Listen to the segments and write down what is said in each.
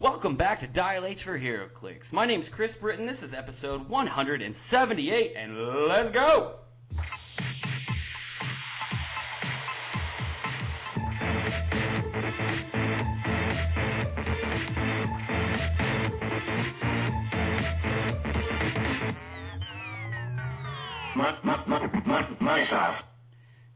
Welcome back to Dial H for HeroClix. My name's Chris Britton. This is episode 178, and let's go! My, my, my, my, my style.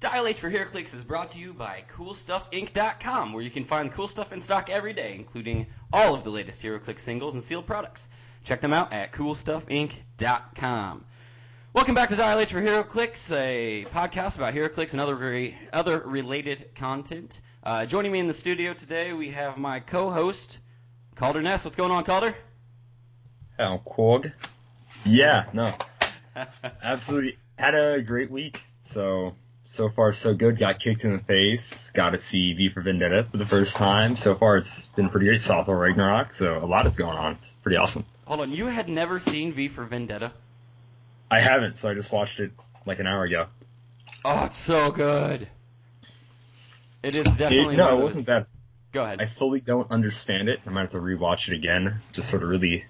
Dial H for HeroClix is brought to you by CoolStuffInc.com, where you can find cool stuff in stock every day, including all of the latest HeroClix singles and sealed products. Check them out at CoolStuffInc.com. Welcome back to Dial H for HeroClix, a podcast about HeroClix and other re- other related content. Uh, joining me in the studio today, we have my co-host Calder Ness. What's going on, Calder? Oh, Quag. Yeah, no. Absolutely. Had a great week. So, so far so good. Got kicked in the face. Got to see V for Vendetta for the first time. So far it's been pretty great. Saw Thor Ragnarok. So a lot is going on. It's pretty awesome. Hold on, you had never seen V for Vendetta? I haven't, so I just watched it like an hour ago. Oh, it's so good. It is definitely It- no, it wasn't bad. Go ahead. I fully don't understand it. I might have to rewatch it again. to sort of really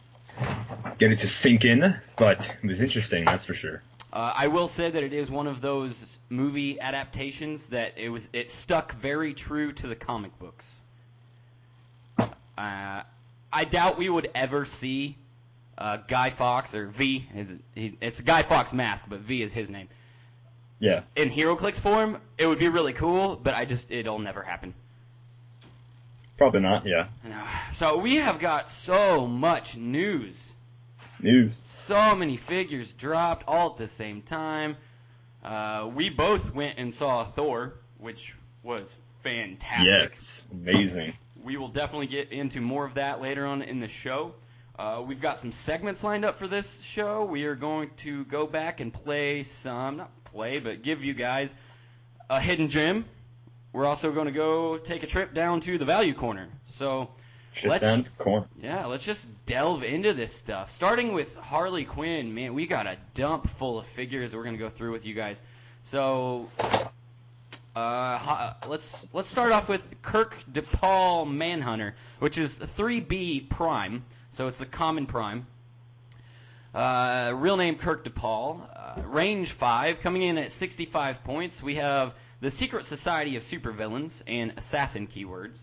get it to sink in. But it was interesting, that's for sure. Uh, I will say that it is one of those movie adaptations that it was it stuck very true to the comic books. Uh, I doubt we would ever see uh, Guy Fawkes or V. Is, he, it's Guy Fawkes mask, but V is his name. Yeah. In HeroClix form, it would be really cool, but I just it'll never happen. Probably not. Yeah. So we have got so much news. News. so many figures dropped all at the same time. Uh, we both went and saw Thor, which was fantastic. Yes. Amazing. We will definitely get into more of that later on in the show. Uh, we've got some segments lined up for this show. We are going to go back and play some, not play, but give you guys a hidden gem. We're also going to go take a trip down to the value corner. So, Let's- yeah, let's just delve into this stuff. Starting with Harley Quinn, man, we got a dump full of figures we're gonna go through with you guys. So, uh, let's let's start off with Kirk DePaul Manhunter, which is 3B Prime, so it's the common Prime. Uh, real name Kirk DePaul, uh, range five, coming in at 65 points. We have the Secret Society of Supervillains and Assassin keywords.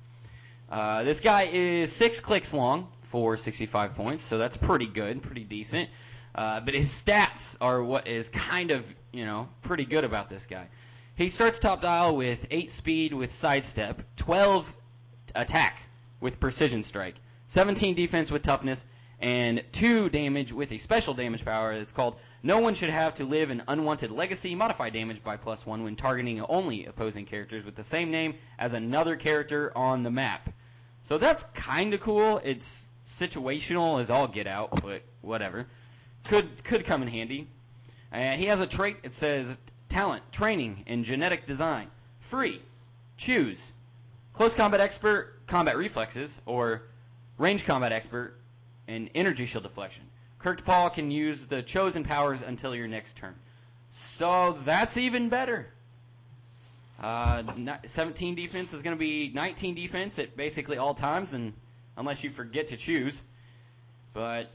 Uh, this guy is six clicks long for 65 points, so that's pretty good, pretty decent. Uh, but his stats are what is kind of, you know, pretty good about this guy. He starts top dial with 8 speed with sidestep, 12 attack with precision strike, 17 defense with toughness, and 2 damage with a special damage power that's called No one should have to live an unwanted legacy. Modify damage by plus 1 when targeting only opposing characters with the same name as another character on the map. So that's kind of cool. It's situational as all get out, but whatever. Could could come in handy. And he has a trait. It says talent, training, and genetic design. Free. Choose. Close combat expert, combat reflexes, or range combat expert, and energy shield deflection. Kirk DePaul can use the chosen powers until your next turn. So that's even better. Uh, 17 defense is going to be 19 defense at basically all times, and unless you forget to choose. But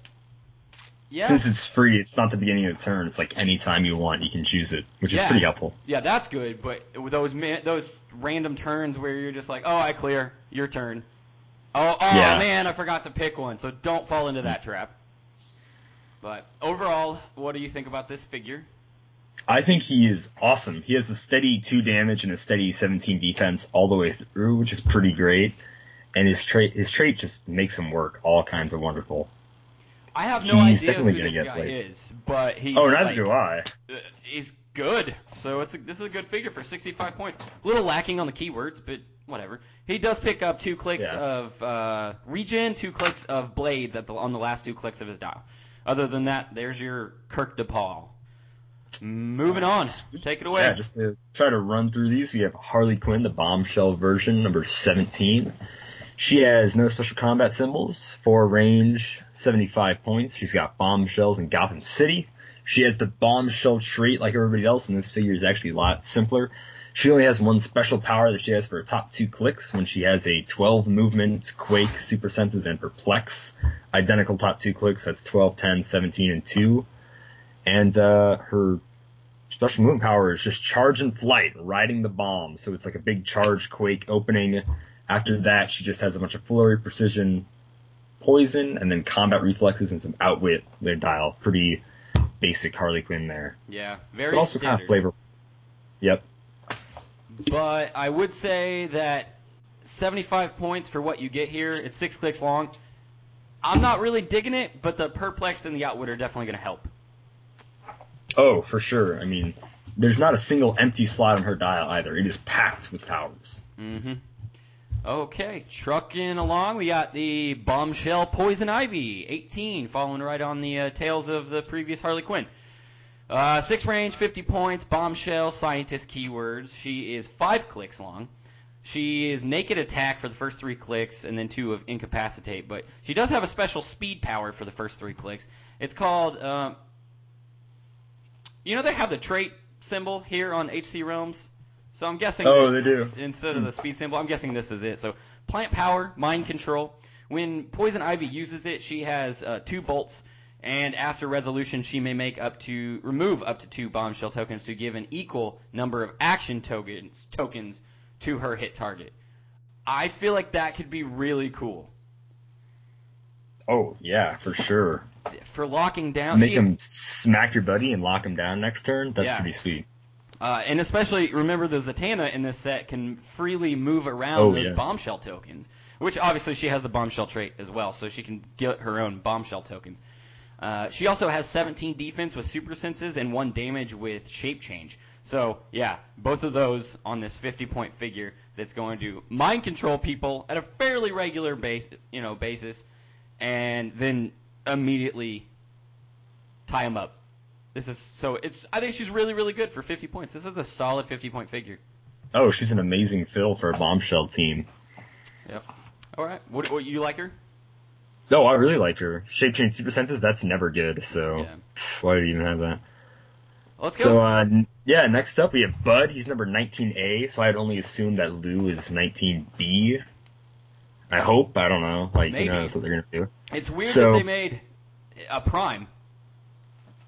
yeah, Since it's free, it's not the beginning of the turn. It's like any time you want, you can choose it, which is pretty helpful. yeah, that's good. But with those those random turns where you're just like, oh, I clear your turn. Oh, oh Yeah. man, I forgot to pick one. So don't fall into that trap. But overall, what do you think about this figure? I think he is awesome. He has a steady two damage and a steady 17 defense all the way through, which is pretty great. And his trait, his trait just makes him work all kinds of wonderful. I have no He's idea who this get guy played. is, but he. Oh, neither like, do I. uh, he's good. So it's a, this is a good figure for 65 points. A little lacking on the keywords, but whatever. He does pick up two clicks Yeah. of uh, regen, two clicks of blades at the on the last two clicks of his dial. Other than that, there's your Kirk DePaul. Moving on, take it away. Yeah, just to try to run through these, we have Harley Quinn, the bombshell version, number 17. She has no special combat symbols, for range, 75 points. She's got bombshells in Gotham City. She has the bombshell trait like everybody else, and this figure is actually a lot simpler. She only has one special power that she has for her top two clicks when she has a 12 movement, Quake, Super Senses, and Perplex. Identical top two clicks, that's 12, 10, 17, and 2. And uh, her special movement power is just charge and flight, riding the bomb. So it's like a big charge Quake opening. After that, she just has a bunch of flurry, precision, poison, and then combat reflexes and some outwit their dial. Pretty basic Harley Quinn there. Yeah, very But also standard. kind of flavor. Yep. But I would say that 75 points for what you get here. It's six clicks long. I'm not really digging it, but the perplex and the outwit are definitely going to help. Oh, for sure. I mean, there's not a single empty slot on her dial either. It is packed with powers. Mm-hmm. Okay, trucking along. We got the bombshell poison ivy, 18, following right on the uh, tails of the previous Harley Quinn. Uh, six range, 50 points, bombshell, scientist keywords. She is five clicks long. She is naked attack for the first three clicks, and then two of incapacitate. But she does have a special speed power for the first three clicks. It's called, um, you know, they have the trait symbol here on HC Realms. So I'm guessing. Oh, they do. instead of the speed symbol. I'm guessing this is it. So plant power, mind control. When Poison Ivy uses it, she has uh, two bolts, and after resolution, she may make up to remove up to two bombshell tokens to give an equal number of action tokens tokens to her hit target. I feel like that could be really cool Oh, yeah, for sure. For locking down. Make see- him smack your buddy and lock him down next turn. That's Yeah. pretty sweet. Uh, and especially remember the Zatanna in this set can freely move around Oh, those yeah. bombshell tokens, which obviously she has the bombshell trait as well, so she can get her own bombshell tokens. Uh, she also has 17 defense with super senses and one damage with shape change. So yeah, both of those on this 50 point figure that's going to mind control people at a fairly regular base, you know, basis, and then immediately tie him up. This is so it's. I think she's really really good for 50 points. This is a solid 50 point figure. Oh, she's an amazing fill for a bombshell team. Yep. All right. What, what you like her? No, I really like her. Shape change super senses, that's never good, so Yeah. why did you even have that? Let's go. So, uh, yeah, next up we have Bud. He's number 19A, so I'd only assume that Lou is 19B. I hope. I don't know. Like, Maybe. you know, that's what they're gonna do. It's weird so- that they made a prime.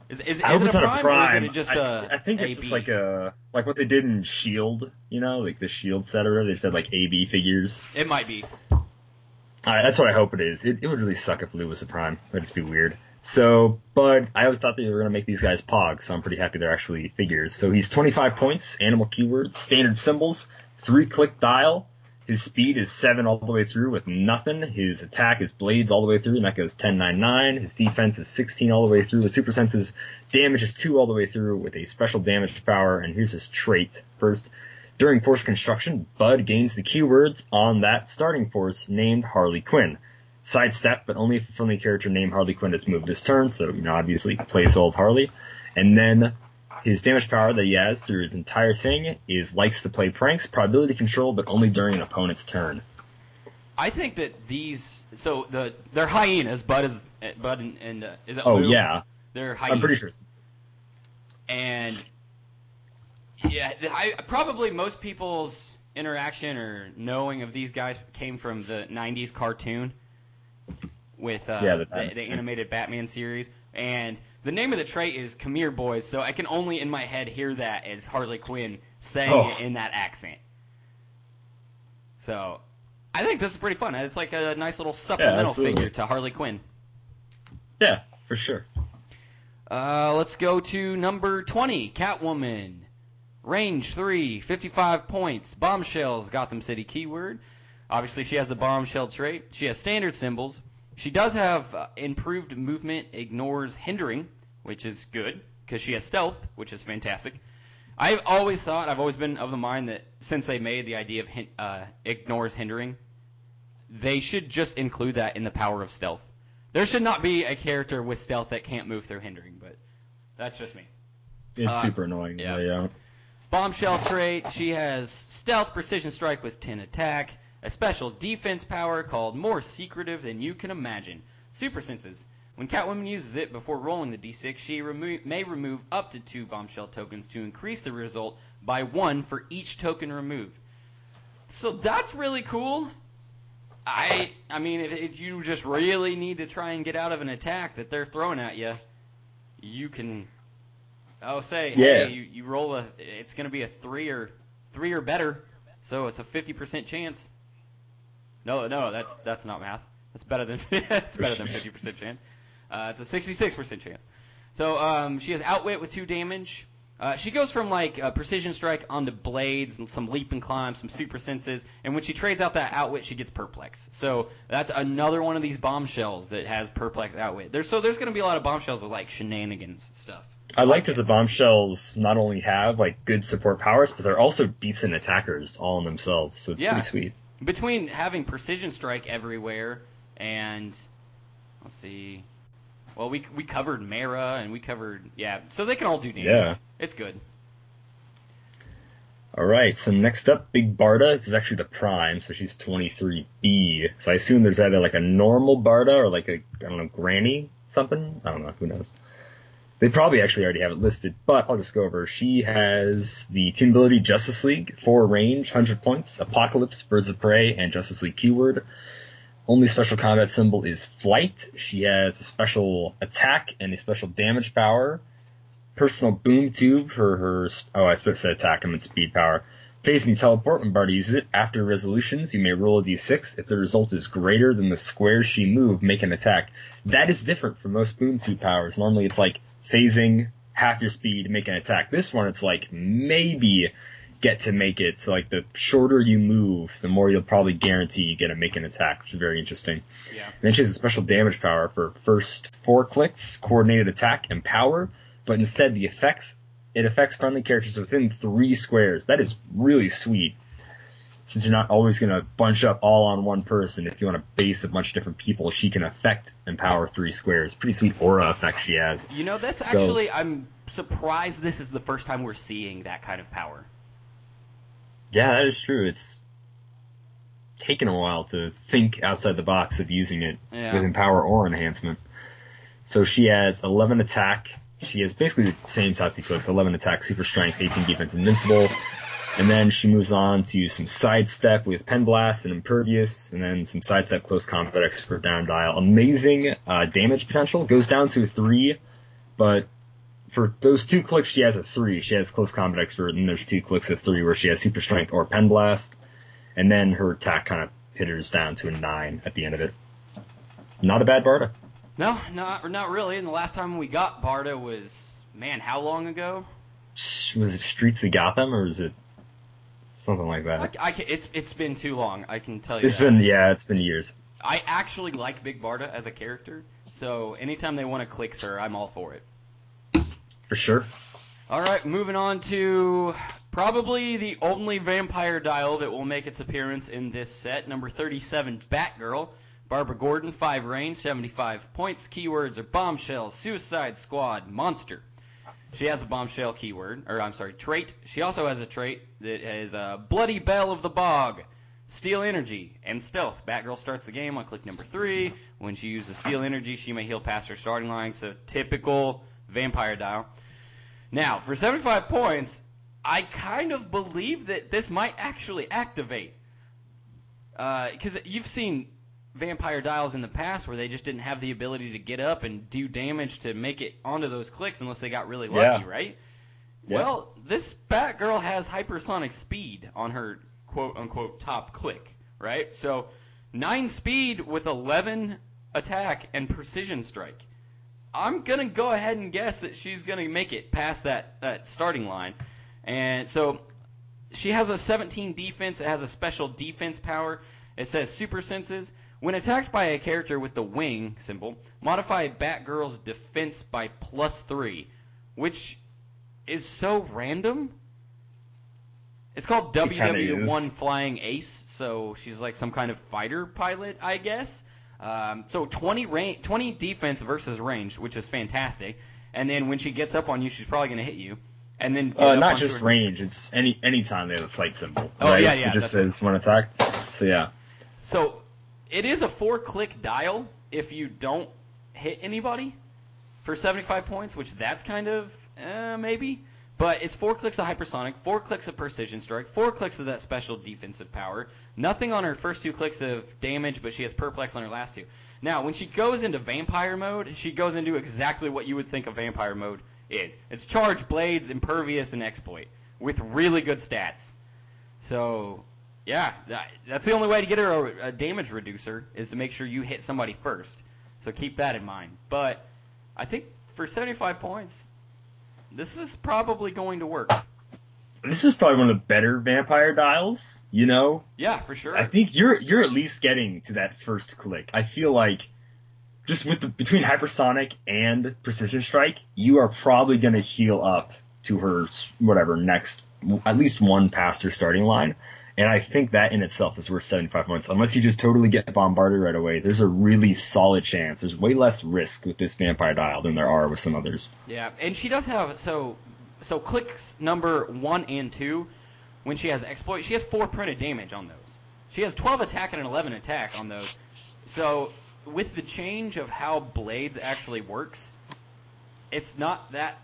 Is, is, is it a not prime, a prime. or is it just I, a I think it's just like a like what they did in Shield. You know, like the Shield set or. They said like AB figures. It might be. Uh, that's what I hope it is. It, it would really suck if Lou was a prime. That'd just be weird. So, but I always thought they were gonna make these guys pogs, so I'm pretty happy they're actually figures. So he's 25 points, animal keywords, standard symbols, three click dial. His speed is seven all the way through with nothing. His attack is blades all the way through, and that goes 10, 9, 9. His defense is 16 all the way through with super senses. Damage is two all the way through with a special damage power. And here's his trait. First, during force construction, Bud gains the keywords on that starting force named Harley Quinn. Sidestep, but only if a friendly character named Harley Quinn has moved this turn, so, you know, obviously plays old Harley. And then his damage power that he has through his entire thing is likes to play pranks, probability control, but only during an opponent's turn. I think that these. So the they're hyenas. Bud is Bud and, and uh, is it Oh Lou? yeah, They're hyenas. I'm pretty sure. and yeah, I probably most people's interaction or knowing of these guys came from the '90s cartoon with uh, Yeah, the the, the animated Batman series. And the name of the trait is Khmer Boys, so I can only in my head hear that as Harley Quinn saying Oh. it in that accent. So I think this is pretty fun. It's like a nice little supplemental absolutely. figure to Harley Quinn. Yeah, for sure. Uh, let's go to number 20, Catwoman. Range 3, 55 points. Bombshells, Gotham City keyword. Obviously, she has the bombshell trait. She has standard symbols. She does have uh, improved movement, ignores hindering, which is good, because she has stealth, which is fantastic. I've always thought, I've always been of the mind that since they made the idea of hin- uh, ignores hindering, they should just include that in the power of stealth. There should not be a character with stealth that can't move through hindering, but that's just me. It's Uh, super annoying. yeah. Yeah. yeah. Bombshell trait, she has stealth precision strike with 10 attack, a special defense power called more secretive than you can imagine. Super senses. When Catwoman uses it before rolling the d6, she remo- may remove up to two bombshell tokens to increase the result by one for each token removed. So that's really cool. I I mean, if, if you just really need to try and get out of an attack that they're throwing at you, you can. Oh, say Yeah. hey, you, you roll a. It's going to be a three or three or better, so it's a fifty percent chance. No, no, that's that's not math. That's better than that's better than fifty percent chance. Uh, it's a sixty-six percent chance. So um, she has outwit with two damage. Uh, she goes from like uh, precision strike onto blades and some leap and climb, some super senses, and when she trades out that outwit, she gets perplex. So that's another one of these bombshells that has perplex outwit. There's so there's going to be a lot of bombshells with like shenanigans and stuff. I like that the bombshells not only have like good support powers, but they're also decent attackers all in themselves. So it's Yeah. pretty sweet. between having precision strike everywhere and let's see well we we covered Mara and we covered yeah so they can all do damage Yeah. it's good All right. So next up, Big Barda. This is actually the Prime, so she's 23B. So I assume there's either like a normal Barda or like a I don't know Granny something. I don't know. Who knows? They probably actually already have it listed, but I'll just go over. She has the team ability Justice League, four range, 100 points, Apokolips, Birds of Prey, and Justice League keyword. Only special combat symbol is Flight. She has a special attack and a special damage power. Personal boom tube for her. Oh, I supposed to attack. Meant speed power. Phasing teleport. When Barda uses it after resolutions, you may roll a d6. If the result is greater than the square she moved, make an attack. That is different from most boom tube powers. Normally, it's like phasing half your speed, make an attack. This one, it's like maybe get to make it. So like the shorter you move, the more you'll probably guarantee you get to make an attack, which is very interesting. yeah And then she has a special damage power for first four clicks, coordinated attack, and power, but instead the effects, it affects friendly characters within three squares. That is really sweet. Since you're not always going to bunch up all on one person, if you want to base a bunch of different people, she can affect and power three squares. Pretty sweet aura effect she has. you know that's So- actually I'm surprised this is the first time we're seeing that kind of power Yeah, that is true. It's taken a while to think outside the box of using it Yeah. with empower or enhancement. So she has 11 attack. She has basically the same top two clicks, 11 attack, super strength, 18 defense, invincible. And then she moves on to some sidestep with pen blast and impervious, and then some sidestep close combat expert down dial. Amazing uh, damage potential goes down to three, but for those two clicks she has a three. She has close combat expert, and there's two clicks at three where she has super strength or pen blast, and then her attack kind of hitters down to a nine at the end of it. Not a bad Barda. no not not really and the last time we got Barda was man how long ago Was it Streets of Gotham or is it something like I, that? I can, it's it's been too long I can tell you It's that. been yeah, it's been years. I actually like Big Barda as a character so anytime they want to click her I'm all for it For sure. All right, moving on to probably the only vampire dial that will make its appearance in this set, number 37, Batgirl. Barbara Gordon, 5 range, 75 points. Keywords are bombshell, suicide squad, monster. She has a bombshell keyword, or I'm sorry, trait. She also has a trait that has a bloody bell of the bog, steal energy, and stealth. Batgirl starts the game on click number three. When she uses steal energy, she may heal past her starting line. So typical vampire dial. Now, for 75 points, I kind of believe that this might actually activate. Uh, because you've seen vampire dials in the past where they just didn't have the ability to get up and do damage to make it onto those clicks unless they got really lucky, Yeah. right? Yeah. Well, this Batgirl has hypersonic speed on her quote unquote top click, right? So, 9 speed with 11 attack and precision strike. I'm going to go ahead and guess that she's going to make it past that, that starting line. And so she has a 17 defense. It has a special defense power. It says super senses. When attacked by a character with the wing symbol, modify Batgirl's defense by plus three, which is so random. It's called kinda WW1. Flying Ace, so she's like some kind of fighter pilot, I guess. Um, so 20 range, 20 defense versus range, which is fantastic. And then when she gets up on you, she's probably going to hit you. And then Uh, not just her- range. It's any any time they have a flight symbol. Oh, right? yeah, yeah, It just says one attack. So yeah. So it is a four click dial if you don't hit anybody for 75 points, which that's kind of uh, maybe. But it's four clicks of hypersonic, four clicks of precision strike, four clicks of that special defensive power. Nothing on her first two clicks of damage, but she has perplex on her last two. Now, when she goes into vampire mode, she goes into exactly what you would think a vampire mode is. It's charge, blades, impervious, and exploit with really good stats. So, yeah, that, that's the only way to get her a, a damage reducer is to make sure you hit somebody first. So keep that in mind. But I think for 75 points, this is probably going to work. This is probably one of the better vampire dials, you know? Yeah, for sure. I think you're you're at least getting to that first click. I feel like just with the between hypersonic and precision strike, you are probably going to heal up to her whatever next at least one past her starting line. And I think that in itself is worth 75 points. Unless you just totally get bombarded right away, there's a really solid chance. There's way less risk with this vampire dial than there are with some others. Yeah, and she does have so so clicks number one and two. When she has exploit, she has four printed damage on those. She has 12 attack and an 11 attack on those. So with the change of how blades actually works, it's not that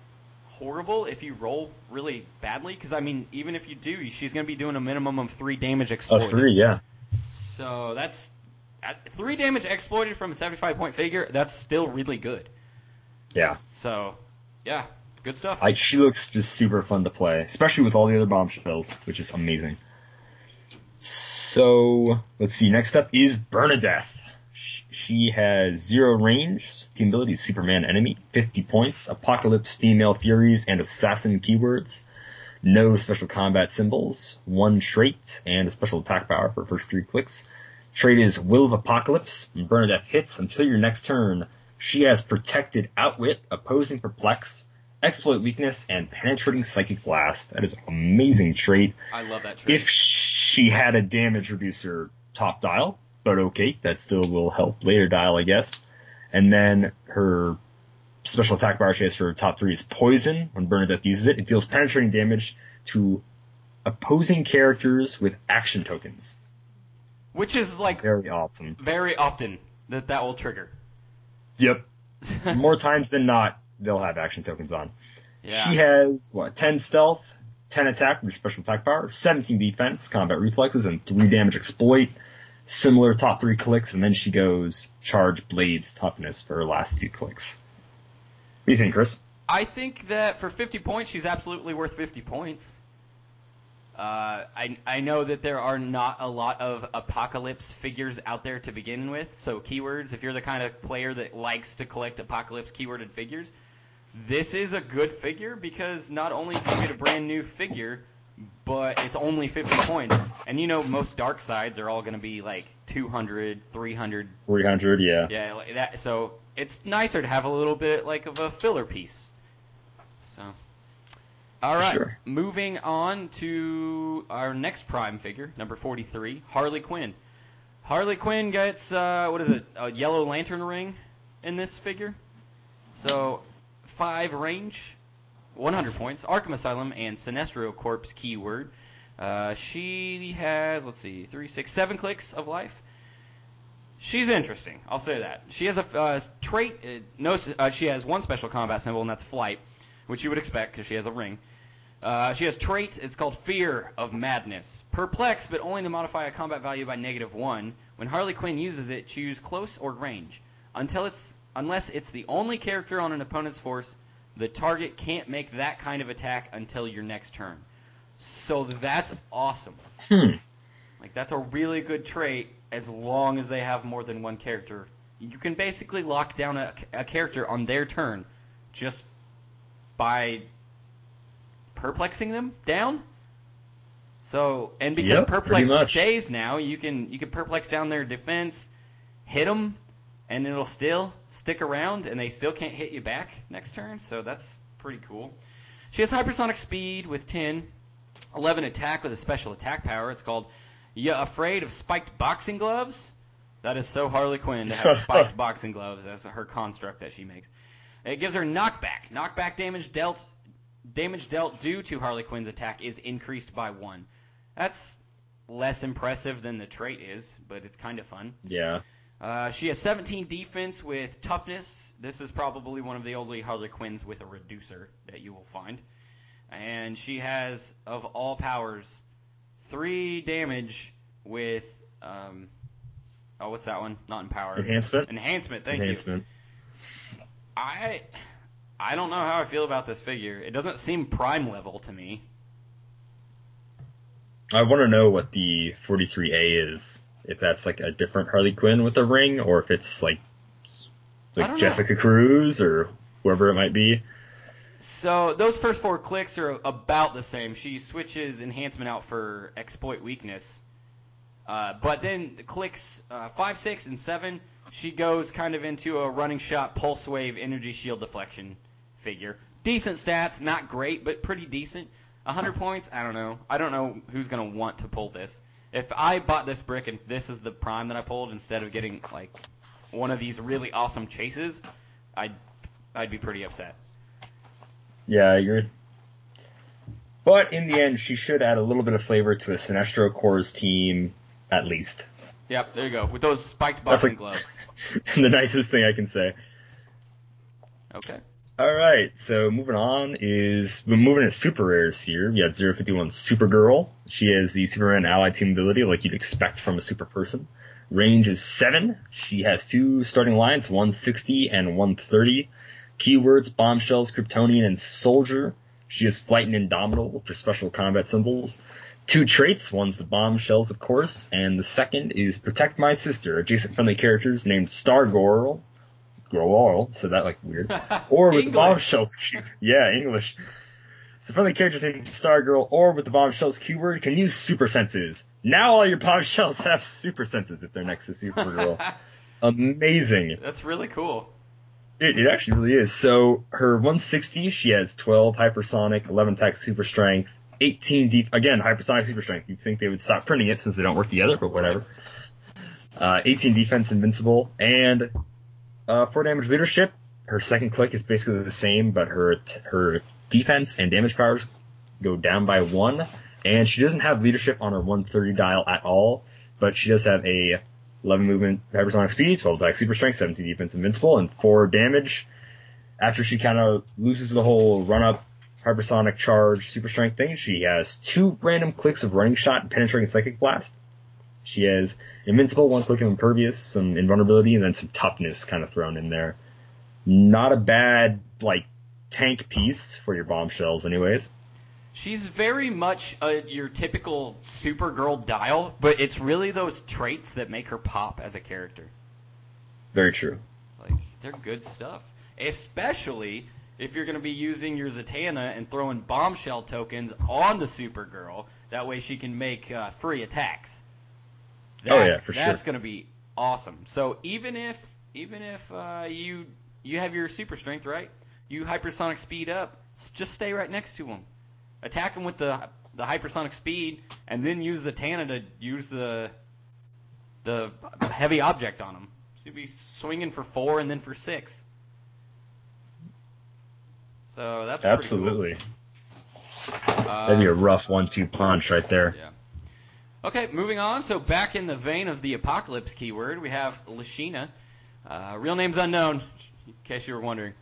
horrible if you roll really badly. Because I mean, even if you do, she's going to be doing a minimum of three damage Oh, exploited. three, yeah. So that's at three damage exploited from a 75 point figure. That's still really good. Yeah. So yeah, good stuff. I, she looks just super fun to play, especially with all the other bombshells, which is amazing. So let's see. Next up is Bernadeth. Sh- She has zero range. Team ability Superman enemy, 50 points. Apokolips, female furies, and assassin keywords. No special combat symbols. One trait and a special attack power for first three clicks. Trait is Will of Apokolips. When Bernadeth hits until your next turn, she has protected outwit, opposing perplex, exploit weakness, and penetrating psychic blast. That is an amazing trait. I love that trait. If she had a damage reducer top dial, but okay, that still will help later dial, I guess. And then her special attack bar she has for her top three is poison. When Bernadeth uses it, it deals penetrating damage to opposing characters with action tokens. Which is like Very awesome. very often that that will trigger. Yep. More times than not, they'll have action tokens on. yeah. She has what? 10 stealth, 10 attack with special attack power, 17 defense, combat reflexes, and 3 damage exploit. Similar top 3 clicks, and then she goes charge blades toughness for her last two clicks. What do you think, Chris? I think that for 50 points, she's absolutely worth 50 points. Uh, I I know that there are not a lot of apokolips figures out there to begin with. So keywords, if you're the kind of player that likes to collect apokolips keyworded figures, this is a good figure because not only do you get a brand new figure, but it's only 50 points. And you know most Darkseids are all going to be like 200, 300 300, yeah. yeah, like that. So it's nicer to have a little bit like of a filler piece. So, all right, Sure. moving on to our next Prime figure, number forty-three, Harley Quinn. Harley Quinn gets uh, what is it? A yellow lantern ring in this figure. So five range, 100 points. Arkham Asylum and Sinestro Corps keyword. Uh, she has let's see, three, six, seven clicks of life. She's interesting. I'll say that. She has a uh, trait. Uh, no, uh, she has one special combat symbol, and that's flight, which you would expect because she has a ring. Uh, she has trait. It's called Fear of Madness. Perplex, but only to modify a combat value by negative one. When Harley Quinn uses it, choose close or range. Until it's unless it's the only character on an opponent's force, the target can't make that kind of attack until your next turn. So that's awesome. Hmm. Like that's a really good trait as long as they have more than one character. You can basically lock down a, a character on their turn just by perplexing them down. So, and because Yep, perplex stays now, you can you can perplex down their defense, hit them, and it'll still stick around, and they still can't hit you back next turn. So that's pretty cool. She has hypersonic speed with 10, 11 attack with a special attack power. It's called "You Afraid of Spiked Boxing Gloves?" That is so Harley Quinn to have spiked boxing gloves. That's her construct that she makes. It gives her knockback. Knockback damage dealt damage dealt due to Harley Quinn's attack is increased by one. That's less impressive than the trait is, but it's kind of fun. Yeah. Uh, she has 17 defense with toughness. This is probably one of the only Harley Quinns with a reducer that you will find. and she has of all powers three damage with um. Oh, what's that one? Not empower. Enhancement. Enhancement. Thank you. Enhancement. you. I I don't know how I feel about this figure. It doesn't seem prime level to me. I want to know what the 43A is. If that's like a different Harley Quinn with a ring, or if it's like like don't know. Jessica Cruz or whoever it might be. So those first four clicks are about the same. She switches enhancement out for exploit weakness, uh, but then the clicks uh, five, six, and seven, she goes kind of into a running shot, pulse wave, energy shield deflection figure. Decent stats, not great, but pretty decent. 100 points, I don't know. I don't know who's gonna want to pull this. If I bought this brick and this is the prime that I pulled instead of getting like one of these really awesome chases, I'd I'd be pretty upset. Yeah, I agree. But in the end, she should add a little bit of flavor to a Sinestro Corps team, at least. Yep, there you go. With those spiked boxing like- gloves. the nicest thing I can say. Okay. All right, so moving on is we're moving to super rares here. We got 051 Supergirl. She has the Superman allied team ability like you'd expect from a super person. Range is 7. She has two starting lines, 160 and 130. Keywords, bombshells, Kryptonian, and soldier. She has flight and indomitable for special combat symbols. Two traits, one's the bombshells of course, and the second is protect my sister, adjacent friendly characters named Stargirl, Girl, so that like weird. Or with the bombshells cube. Yeah, English. So friendly characters named Stargirl or with the bombshells keyword can use super senses. Now all your bombshells have super senses if they're next to Supergirl. Amazing. That's really cool. It, it actually really is. So her 160, she has 12 hypersonic, 11 attack super strength, 18 deep, again, hypersonic super strength. You'd think they would stop printing it since they don't work together, but whatever. Uh, 18 defense invincible, and uh, 4 damage leadership. Her second click is basically the same, but her her defense and damage powers go down by one. And she doesn't have leadership on her 130 dial at all, but she does have a 11 movement, hypersonic speed, 12 attack, super strength, 17 defense, invincible, and 4 damage. After she kind of loses the whole run up, hypersonic charge, super strength thing, she has two random clicks of running shot and penetrating psychic blast. She has invincible, one click of impervious, some invulnerability, and then some toughness kind of thrown in there. Not a bad, like, tank piece for your bombshells anyways. She's very much uh your typical Supergirl dial, but it's really those traits that make her pop as a character. Very true. Like they're good stuff, especially if you're going to be using your Zatanna and throwing bombshell tokens on the Supergirl. That way she can make uh, free attacks. Oh, yeah, for sure. That's going to be awesome. So even if even if uh, you you have your super strength right, you hypersonic speed up, just stay right next to him. Attack him with the the hypersonic speed, and then use Zatanna to use the the heavy object on him. So you'd be swinging for four and then for six. So that's pretty cool. Absolutely. Uh, be a rough one-two punch right there. yeah. Okay, moving on. So back in the vein of the apokolips keyword, we have Lashina. Uh, real name's unknown, in case you were wondering,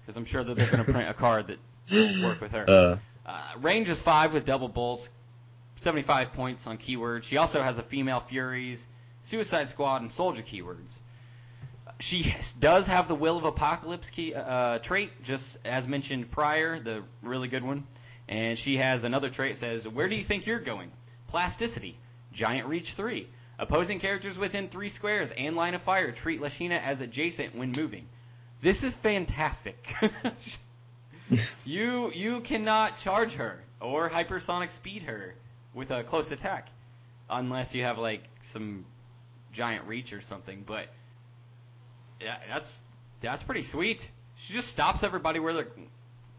because I'm sure that they're going to print a card that will work with her. Uh, Uh, range is five with double bolts, 75 points on keywords. She also has a female Furies, Suicide Squad, and Soldier keywords. She does have the Will of Apokolips key, uh, trait, just as mentioned prior, the really good one. And she has another trait that says, Where do you think you're going? Plasticity. Giant Reach 3. Opposing characters within three squares and line of fire treat Lashina as adjacent when moving. This is fantastic. you you cannot charge her or hypersonic speed her with a close attack unless you have like some giant reach or something. But yeah, that's that's pretty sweet. She just stops everybody where they're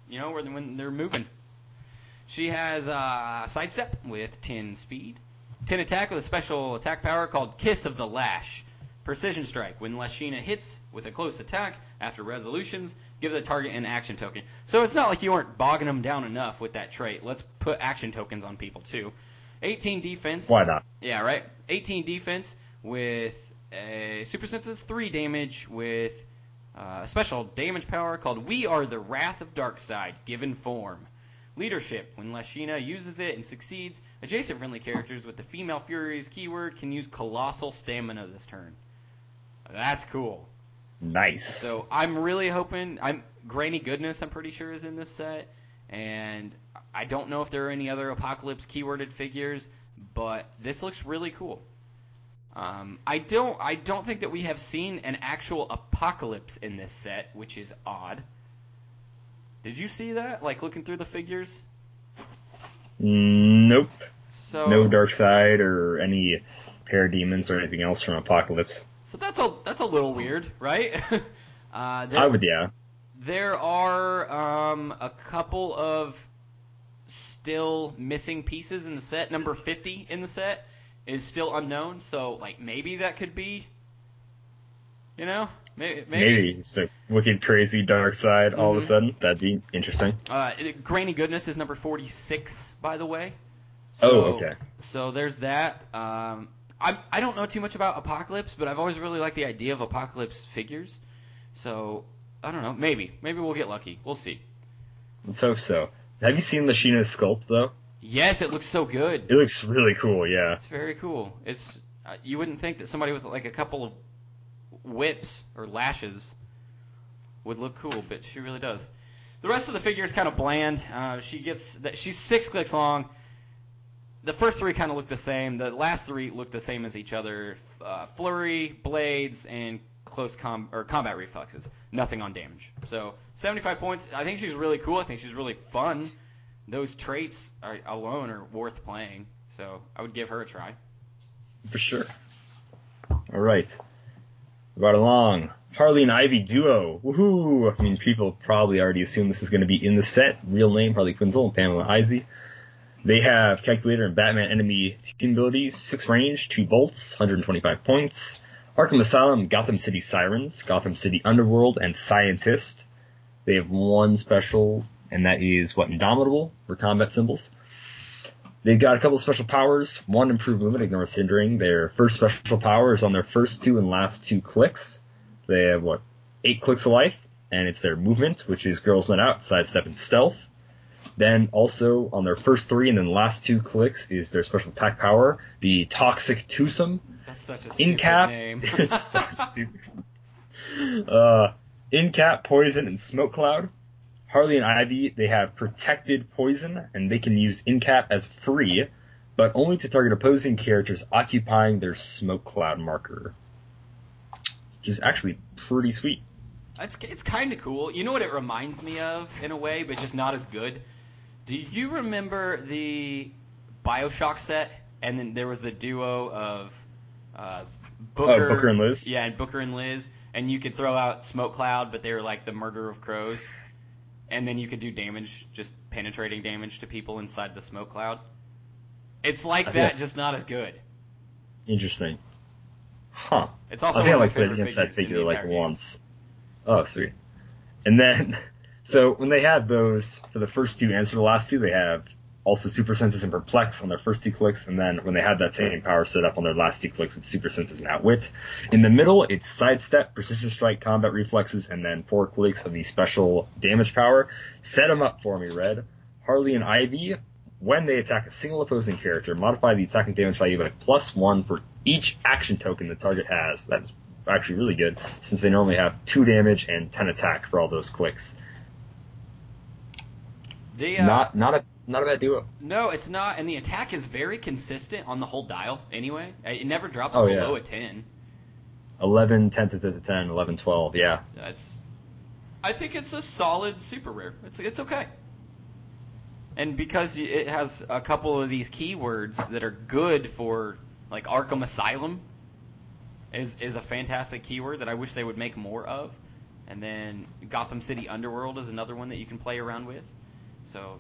you know where when they're moving. She has uh, sidestep with 10 speed, 10 attack with a special attack power called Kiss of the Lash. Precision strike. When Lashina hits with a close attack after resolutions, give the target an action token. So it's not like you weren't bogging them down enough with that trait. Let's put action tokens on people too. 18 defense. why not? Yeah, right. 18 defense with a super senses, 3 damage with uh, a special damage power called We Are the Wrath of Darkseid, given form. Leadership. When Lashina uses it and succeeds, adjacent friendly characters with the female Furies keyword can use Colossal Stamina this turn. That's cool. Nice. So I'm really hoping. I'm Granny Goodness. I'm pretty sure is in this set, and I don't know if there are any other Apokolips keyworded figures, but this looks really cool. Um, I don't. I don't think that we have seen an actual Apokolips in this set, which is odd. Did you see that? Like looking through the figures. nope. So No Darkseid or any parademons or anything else from Apokolips. So that's a that's a little weird, right? uh, there, I would, yeah. There are um, a couple of still missing pieces in the set. Number 50 in the set is still unknown, so like maybe that could be, you know, maybe. maybe. Maybe it's a wicked, crazy Darkseid all of a Mhm. sudden. That'd be interesting. Uh, Granny Goodness is number 46, by the way. Oh, So, okay. So there's that. Um, I I don't know too much about Apokolips, but I've always really liked the idea of Apokolips figures. So I don't know. Maybe maybe we'll get lucky. We'll see. Let's hope so. Have you seen Lashina's sculpt though? Yes, it looks so good. It looks really cool. Yeah. It's very cool. It's uh, you wouldn't think that somebody with like a couple of whips or lashes would look cool, but she really does. The rest of the figure is kind of bland. Uh, she gets that she's six clicks long. The first three kind of look the same. The last three look the same as each other. Uh, flurry, blades, and close com or combat reflexes. Nothing on damage. So 75 points. I think she's really cool. I think she's really fun. Those traits are, alone are worth playing. So I would give her a try. For sure. All right. Right along. Harley and Ivy duo. Woohoo! I mean, people probably already assume this is going to be in the set. Real name Harley Quinzel and Pamela Isley. They have Calculator and Batman enemy team abilities, 6 range, 2 bolts, 125 points. Arkham Asylum, Gotham City Sirens, Gotham City Underworld, and Scientist. They have one special, and that is what Indomitable for combat symbols. They've got a couple of special powers. One, improved movement, ignores hindering. Their first special power is on their first two and last two clicks. They have what eight clicks of life, and it's their movement, which is Girls Night Out, Sidestep, and Stealth. Then also on their first three and then last two clicks is their special attack power, the Toxic Twosome. That's such a stupid cap, name. it's so stupid. Uh, incap, poison, and smoke cloud. Harley and Ivy, they have protected poison, and they can use incap as free, but only to target opposing characters occupying their smoke cloud marker. Which is actually pretty sweet. It's it's kind of cool. You know what it reminds me of in a way, but just not as good. Do you remember the Bioshock set? And then there was the duo of uh, Booker, Oh, Booker and Liz? Yeah, and Booker and Liz, and you could throw out Smoke Cloud, but they were like the murder of crows. And then you could do damage, just penetrating damage to people inside the smoke cloud. It's like I that, think- just not as good. Interesting. Huh. It's also I think I like played against that figure like game. once. Oh, sweet. And then, so when they had those for the first two and for the last two, they have also Super Senses and Perplex on their first two clicks, and then when they have that same power set up on their last two clicks, it's Super Senses and Outwit. In the middle, it's Sidestep, Precision Strike, Combat Reflexes, and then four clicks of the special damage power. Set them up for me, Red. Harley and Ivy, when they attack a single opposing character, modify the attacking damage value by plus one for each action token the target has. That's actually really good, since they normally have two damage and ten attack for all those clicks. They, uh, Not not a not a bad duo. No, it's not, and the attack is very consistent on the whole dial. Anyway, it never drops Oh, below yeah. a ten. 11, 10 to 10, 10, 11, 12, yeah. That's. I think it's a solid super rare. It's it's okay. And because it has a couple of these keywords that are good for like Arkham Asylum, is is a fantastic keyword that I wish they would make more of. And then Gotham City Underworld is another one that you can play around with. So,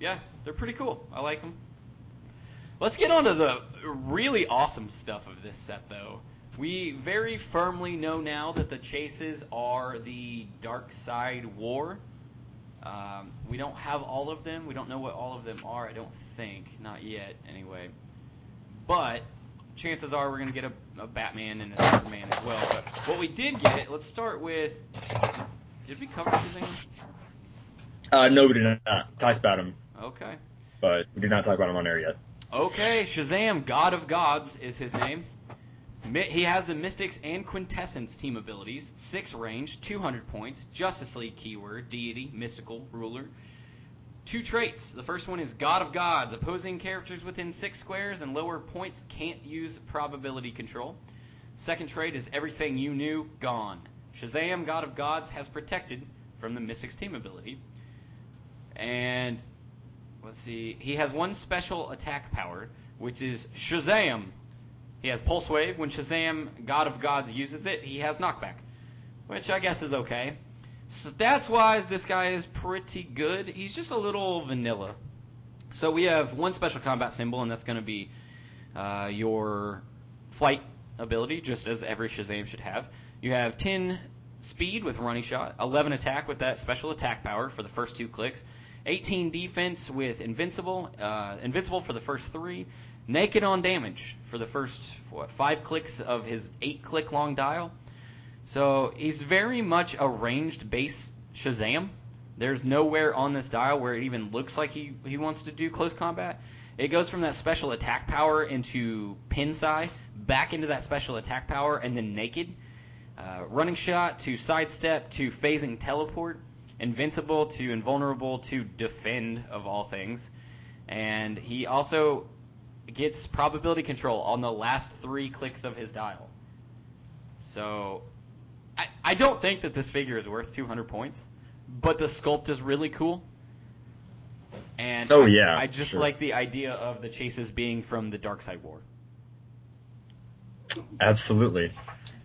yeah, they're pretty cool. I like them. Let's get on to the really awesome stuff of this set, though. We very firmly know now that the chases are the Darkseid War. Um, we don't have all of them. We don't know what all of them are. I don't think, not yet, anyway. But chances are we're going to get a, a Batman and a Superman as well. But what we did get, let's start with. Did we cover Shazam? Uh, no, we did not. Talked about him, Okay. but we did not talk about him on air yet. Okay, Shazam, God of Gods is his name. He has the Mystics and Quintessence team abilities, 6 range, 200 points, Justice League keyword, deity, mystical, ruler. Two traits. The first one is God of Gods. Opposing characters within 6 squares and lower points can't use probability control. Second trait is Everything You Knew, Gone. Shazam, God of Gods, has protected from the Mystics team ability. And let's see, he has one special attack power, which is Shazam. He has Pulse Wave. When Shazam, God of Gods, uses it, he has knockback, which I guess is okay. Stats wise, this guy is pretty good. He's just a little vanilla. So we have one special combat symbol, and that's going to be uh, your flight ability, just as every Shazam should have. You have 10 speed with running shot, 11 attack with that special attack power for the first two clicks, 18 defense with invincible, uh, invincible for the first three, naked on damage for the first what, five clicks of his eight click long dial. So he's very much a ranged base Shazam. There's nowhere on this dial where it even looks like he, he wants to do close combat. It goes from that special attack power into Pinsai, back into that special attack power, and then naked. Uh, running shot to sidestep to phasing teleport. Invincible to invulnerable to defend, of all things. And he also gets probability control on the last three clicks of his dial. So I, I don't think that this figure is worth 200 points, but the sculpt is really cool. And Oh, I, yeah, I just sure. like the idea of the chases being from the Darkseid War. Absolutely.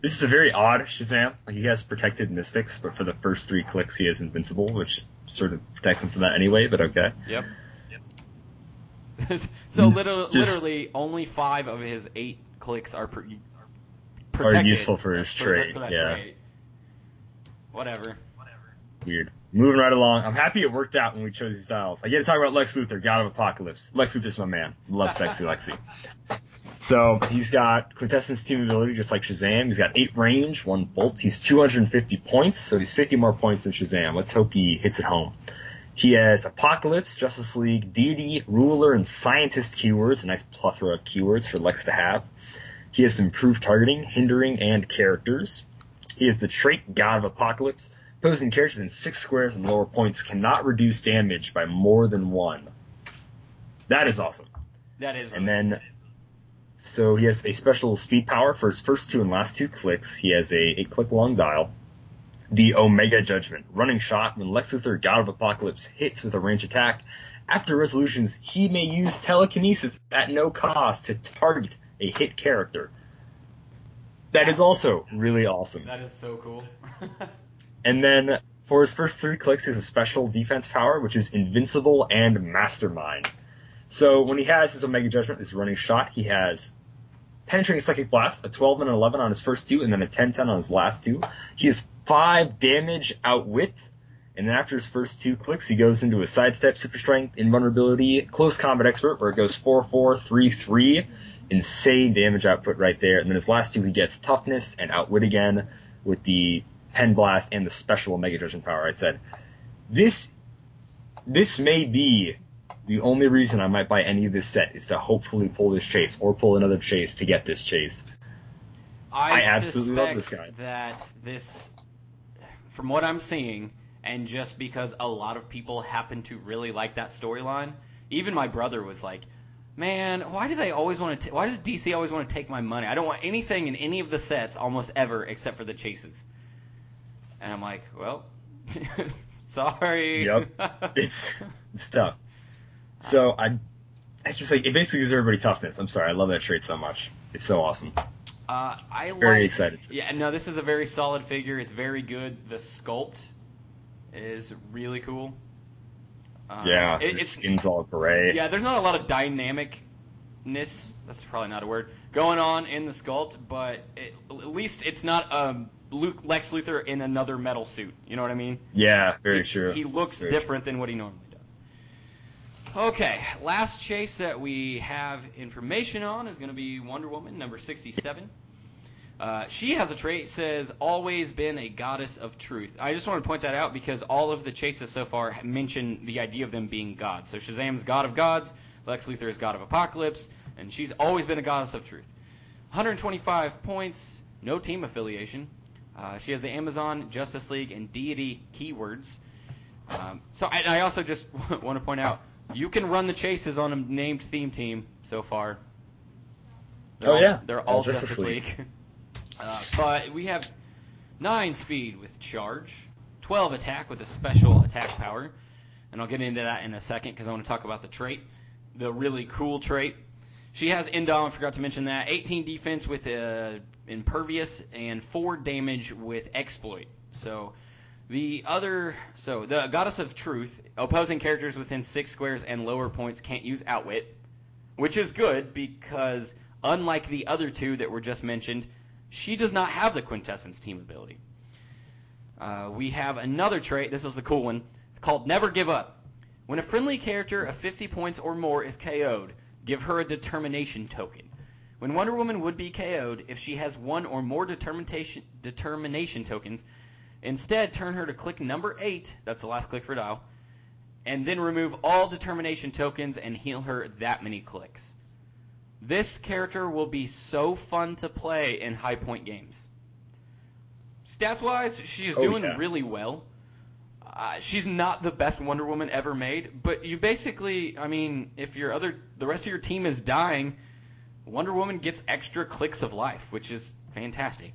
This is a very odd Shazam. Like he has protected mystics, but for the first three clicks he is invincible, which sort of protects him from that anyway, but okay. Yep. so literally, Mm, Just- literally, only five of his eight clicks are pr- Are protected useful for his that- trait, for that yeah. trait. Whatever. Weird. Moving right along. I'm happy it worked out when we chose these styles. I get to talk about Lex Luthor, God of Apokolips. Lex Luthor's my man. Love sexy Lexi. So he's got quintessence team ability just like Shazam. He's got eight range, one bolt. He's 250 points, so he's 50 more points than Shazam. Let's hope he hits it home. He has Apokolips, Justice League, Deity, Ruler, and Scientist keywords. A nice plethora of keywords for Lex to have. He has improved targeting, hindering, and characters. He has the trait God of Apokolips. Opposing characters in six squares and lower points cannot reduce damage by more than one. That is awesome. That is. And then, so he has a special speed power for his first two and last two clicks. He has a eight click long dial. The Omega Judgment. Running shot when Lex Luthor, God of Apokolips, hits with a range attack. After resolutions, he may use telekinesis at no cost to target a hit character. That is also really awesome. that is so cool. And then for his first three clicks, he has a special defense power, which is Invincible and Mastermind. So when he has his Omega Judgment, his running shot, he has Penetrating Psychic Blast, a 12 and an 11 on his first two, and then a 10-10 on his last two. He has 5 damage outwit, and then after his first two clicks, he goes into a sidestep, super strength, invulnerability, close combat expert, where it goes 4-4, 3-3. Insane damage output right there. And then his last two, he gets toughness and outwit again with the pen blast and the special Omega Judgment power. I said, this, this may be the only reason I might buy any of this set is to hopefully pull this chase or pull another chase to get this chase. I, I absolutely love this guy. that this, from what I'm seeing, and just because a lot of people happen to really like that storyline, even my brother was like, "Man, why do they always want to? Why does DC always want to take my money? I don't want anything in any of the sets almost ever except for the chases." And I'm like, "Well, sorry." Yep. It's it's tough. So I, it's just like it basically gives everybody toughness. I'm sorry, I love that trait so much. It's so awesome. Uh, I Very like, excited Yeah, no, this is a very solid figure. It's very good. The sculpt is really cool. Um, yeah, it- it's skin's all gray. yeah. There's not a lot of dynamicness. That's probably not a word going on in the sculpt, but it, at least it's not um, Luke, Lex Luthor in another metal suit. You know what I mean? Yeah, very he, true. He looks Very different than what he normally. Okay, last chase that we have information on is going to be Wonder Woman number 67. Uh, she has a trait says always been a goddess of truth. I just want to point that out because all of the chases so far mention the idea of them being gods. So Shazam's god of gods, Lex Luthor is god of apokolips, and she's always been a goddess of truth. 125 points, no team affiliation. Uh, she has the Amazon, Justice League, and Deity keywords. Um, so I, I also just want to point out you can run the chases on a named theme team so far. They're Oh, all, yeah. they're All all Justice Justice League. uh, but we have nine speed with charge, 12 attack with a special attack power, and I'll get into that in a second because I want to talk about the trait, the really cool trait. She has Indom, I forgot to mention that. 18 defense with uh, impervious and 4 damage with exploit. So the other, so the goddess of truth, opposing characters within 6 squares and lower points can't use outwit, which is good because unlike the other two that were just mentioned, she does not have the quintessence team ability. Uh, we have another trait, this is the cool one, called Never Give Up. When a friendly character of 50 points or more is KO'd, give her a determination token. When Wonder Woman would be KO'd, if she has one or more determination, determination tokens, instead turn her to click number 8, that's the last click for dial, and then remove all determination tokens and heal her that many clicks. This character will be so fun to play in high point games. Stats wise, she's Oh, doing yeah. really well. Uh, she's not the best Wonder Woman ever made, but you basically, I mean, if your other, the rest of your team is dying, Wonder Woman gets extra clicks of life, which is fantastic.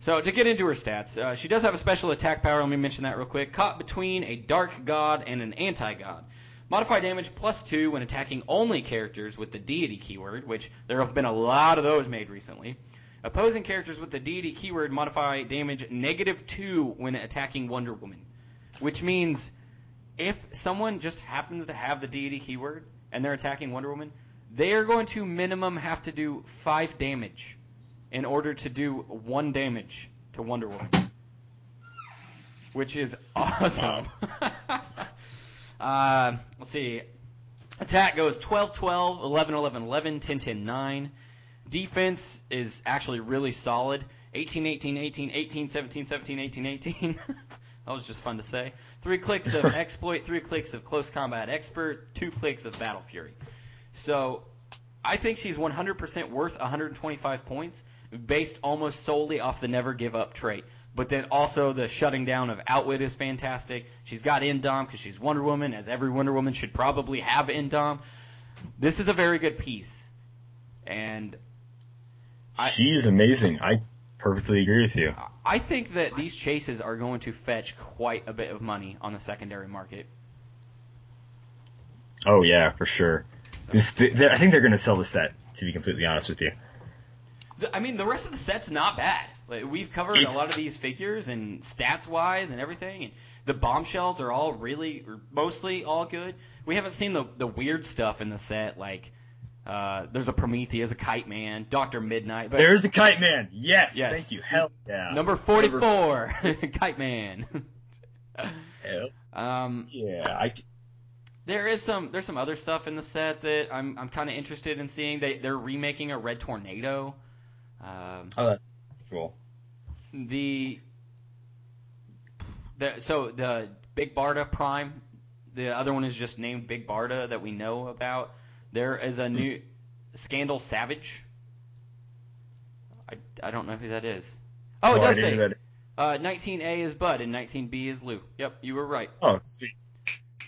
So to get into her stats, uh, she does have a special attack power. Let me mention that real quick. Caught between a dark god and an anti-god. Modify damage plus two when attacking only characters with the deity keyword, which there have been a lot of those made recently. Opposing characters with the deity keyword modify damage negative two when attacking Wonder Woman, which means if someone just happens to have the deity keyword and they're attacking Wonder Woman, they are going to minimum have to do five damage in order to do one damage to Wonder Woman, which is awesome. uh, let's see. Attack goes 12 12, 11 11 11, 10 10 9. Defense is actually really solid 18 18 18, 18 17 17, 18 18. that was just fun to say. Three clicks of exploit, three clicks of close combat expert, two clicks of battle fury. So I think she's 100% worth 125 points based almost solely off the never give up trait. But then also the shutting down of Outwit is fantastic. She's got Indom because she's Wonder Woman, as every Wonder Woman should probably have Indom. This is a very good piece. And I- She's amazing. I perfectly agree with you. I think that these chases are going to fetch quite a bit of money on the secondary market. Oh yeah, for sure. So- This, th- I think they're going to sell the set. To be completely honest with you. I mean, the rest of the set's not bad. Like, we've covered It's- a lot of these figures and stats wise and everything, and the bombshells are all really, mostly all good. We haven't seen the the weird stuff in the set, like uh, there's a Prometheus, a Kite Man, Doctor Midnight, but There's a kite man. Yes. Yes. Thank you. Hell yeah. number 44, Kite Man. Hell um, yeah. I, There is some there's some other stuff in the set that I'm I'm kind of interested in seeing. They they're remaking a Red Tornado. Um, oh, that's cool. the the so the Big Barda Prime, the other one is just named Big Barda that we know about. There is a new Scandal Savage. I, I don't know who that is. Oh, it does say uh, 19A is Bud and 19B is Lou. Yep, you were right. Oh, sweet.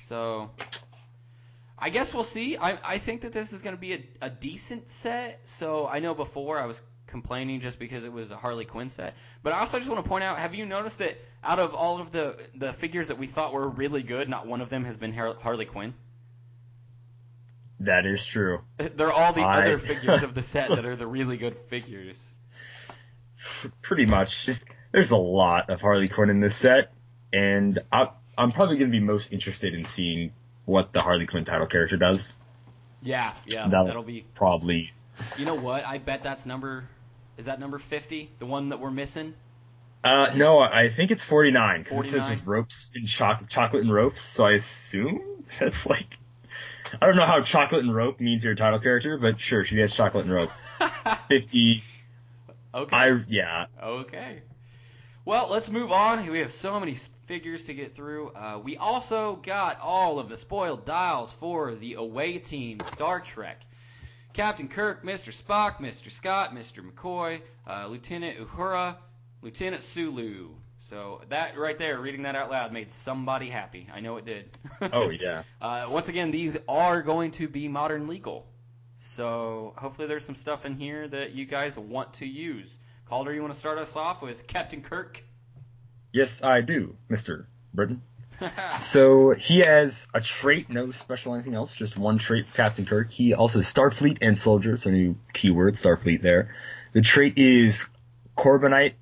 So I guess we'll see. I I think that this is going to be a, a decent set. So I know before I was complaining just because it was a Harley Quinn set, but I also just want to point out: Have you noticed that out of all of the the figures that we thought were really good, not one of them has been Har- Harley Quinn? That is true. They're all the I- other figures of the set that are the really good figures. Pretty much. Just there's a lot of Harley Quinn in this set, and I, I'm probably going to be most interested in seeing what the Harley Quinn title character does. Yeah, yeah, That'll- that'll be. Probably. You know what? I bet that's number. Is that number 50? The one that we're missing? Uh, no, I think it's 49 because it says with ropes and chocolate, chocolate and ropes. So I assume that's like. I don't know how chocolate and rope means your title character, but sure, she has chocolate and rope. 50. Okay. I yeah. Okay. Well, let's move on. We have so many figures to get through. Uh, we also got all of the spoiled dials for the away team Star Trek. Captain Kirk, Mr. Spock, Mr. Scott, Mr. McCoy, uh, Lieutenant Uhura, Lieutenant Sulu. So that right there, reading that out loud, made somebody happy. I know it did. Oh yeah. Uh, once again, these are going to be modern legal. So hopefully there's some stuff in here that you guys want to use. Calder, you want to start us off with Captain Kirk? Yes, I do, Mister Britain. So he has a trait, no special anything else, just one trait, Captain Kirk. He also Starfleet and soldiers, so new keyword, Starfleet there. The trait is Corbomite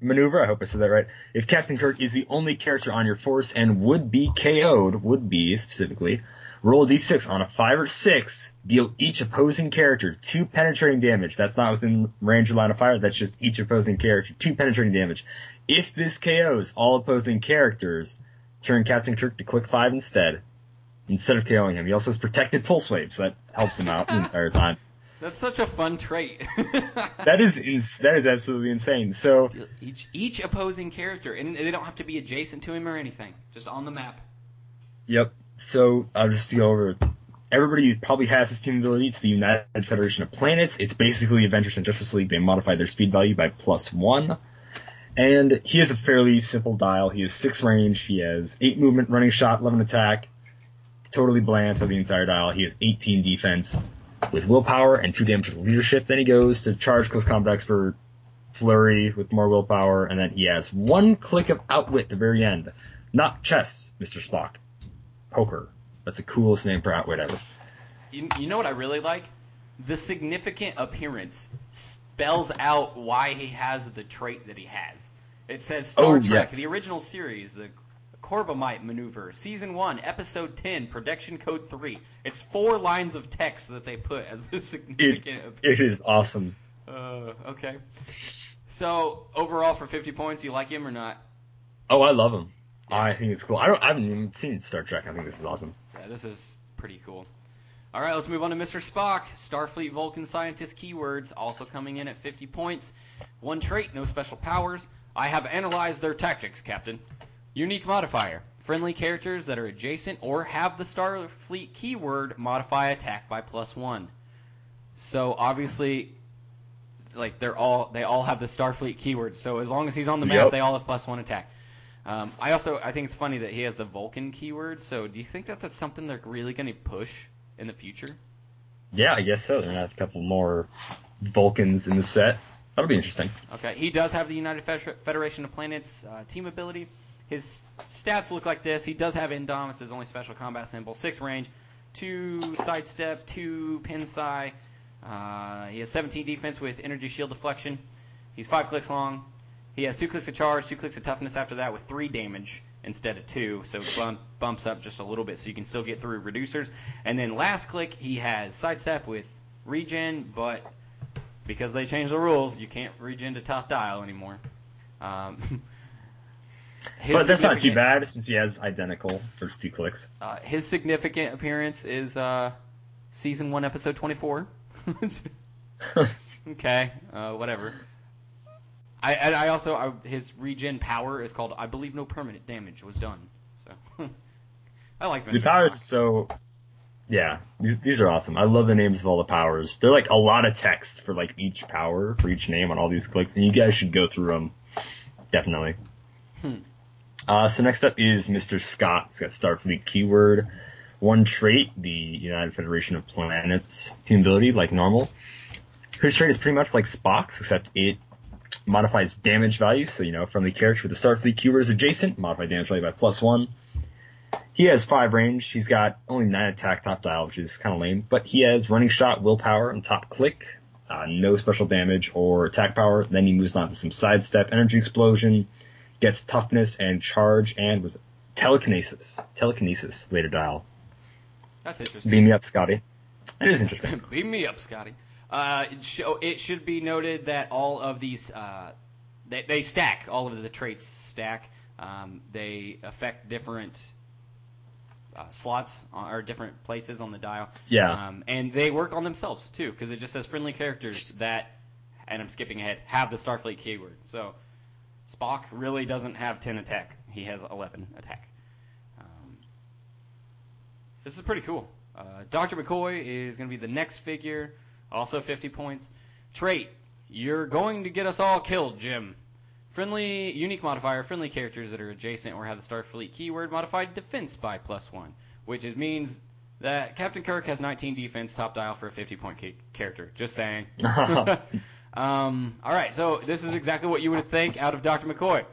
maneuver. I hope I said that right. If Captain Kirk is the only character on your force and would be KO'd, would be specifically, roll a d6 on a 5 or 6, deal each opposing character 2 penetrating damage. That's not within range of line of fire, that's just each opposing character 2 penetrating damage. If this KOs all opposing characters, turn Captain Kirk to click 5 instead, instead of KOing him. He also has protected pulse waves, so that helps him out the entire time. That's such a fun trait. That is ins- that is absolutely insane. So each each opposing character, and they don't have to be adjacent to him or anything, just on the map. Yep. So I'll just go over. Everybody probably has this team ability. It's the United Federation of Planets. It's basically Avengers and Justice League. They modify their speed value by plus one. And he has a fairly simple dial. He has six range. He has eight movement, running shot, 11 attack. Totally bland to the entire dial. He has 18 defense with willpower and two damage with leadership. Then he goes to charge, close combat expert, flurry with more willpower, and then he has one click of outwit at the very end. Not chess, Mr. Spock. Poker. That's the coolest name for outwit ever. You, you know what I really like? The significant appearance spells out why he has the trait that he has. It says Star Oh, Trek, yes. the original series, the Corbomite maneuver, season one, episode ten, production code three. It's four lines of text that they put as the It, significant. it is awesome. uh, okay. So overall, for 50 points, you like him or not? Oh, I love him. I think it's cool. I don't. I haven't even seen Star Trek. I think this is awesome. Yeah, this is pretty cool. All right, let's move on to Mr. Spock. Starfleet Vulcan scientist keywords also coming in at 50 points. One trait, no special powers. I have analyzed their tactics, Captain. Unique modifier. Friendly characters that are adjacent or have the Starfleet keyword modify attack by plus one. So obviously, like they're all they all have the Starfleet keyword. So as long as he's on the map, Yep. they all have plus one attack. Um, I also I think it's funny that he has the Vulcan keyword. So do you think that that's something they're really going to push in the future? Yeah, I guess so. They're gonna have a couple more Vulcans in the set. That'll be interesting. Okay, he does have the United Federation of Planets uh, team ability. His stats look like this. He does have Indom. His only special combat symbol. Six range, two sidestep, two pin psi. Uh, he has 17 defense with energy shield deflection. He's five clicks long. He has two clicks of charge, two clicks of toughness after that with three damage instead of two, so it bump, bumps up just a little bit so you can still get through reducers. And then last click, he has sidestep with regen, but because they changed the rules, you can't regen to top dial anymore. Um, but that's not too bad since he has identical first two clicks. Uh, his significant appearance is uh, season one, episode 24. okay, uh, whatever. I, and I also I, his regen power is called I believe no permanent damage was done. So I like Mr. the powers so. Yeah, these, these are awesome. I love the names of all the powers. They're like a lot of text for like each power for each name on all these clicks, and you guys should go through them. Definitely. Hmm. Uh, so next up is Mr. Scott. He's got Starfleet keyword. One trait, the United Federation of Planets team ability, like normal. His trait is pretty much like Spock's, except it modifies damage value. So, you know, from the character with the Starfleet keyword is adjacent, modify damage value by plus one. He has five range. He's got only nine attack top dial, which is kind of lame, but he has running shot, willpower, and top click. Uh, no special damage or attack power. Then he moves on to some sidestep, energy explosion, gets toughness and charge, and was telekinesis. Telekinesis later dial. That's interesting. Beam me up, Scotty. It is interesting. Beam me up, Scotty. Uh, it, show, it should be noted that all of these uh, they, they stack. All of the traits stack. Um, they affect different uh, slots on, or different places on the dial. Yeah. Um, and they work on themselves too, because it just says friendly characters that and I'm skipping ahead, have the Starfleet keyword. So Spock really doesn't have 10 attack. He has 11 attack. Um, this is pretty cool. Uh, Dr. McCoy is going to be the next figure, also 50 points. Trait, you're going to get us all killed, Jim. Friendly, unique modifier, friendly characters that are adjacent or have the Starfleet keyword modified defense by plus one, which is, means that Captain Kirk has 19 defense, top dial for a 50 point ca- character. Just saying. um, all right, so this is exactly what you would think out of Dr. McCoy.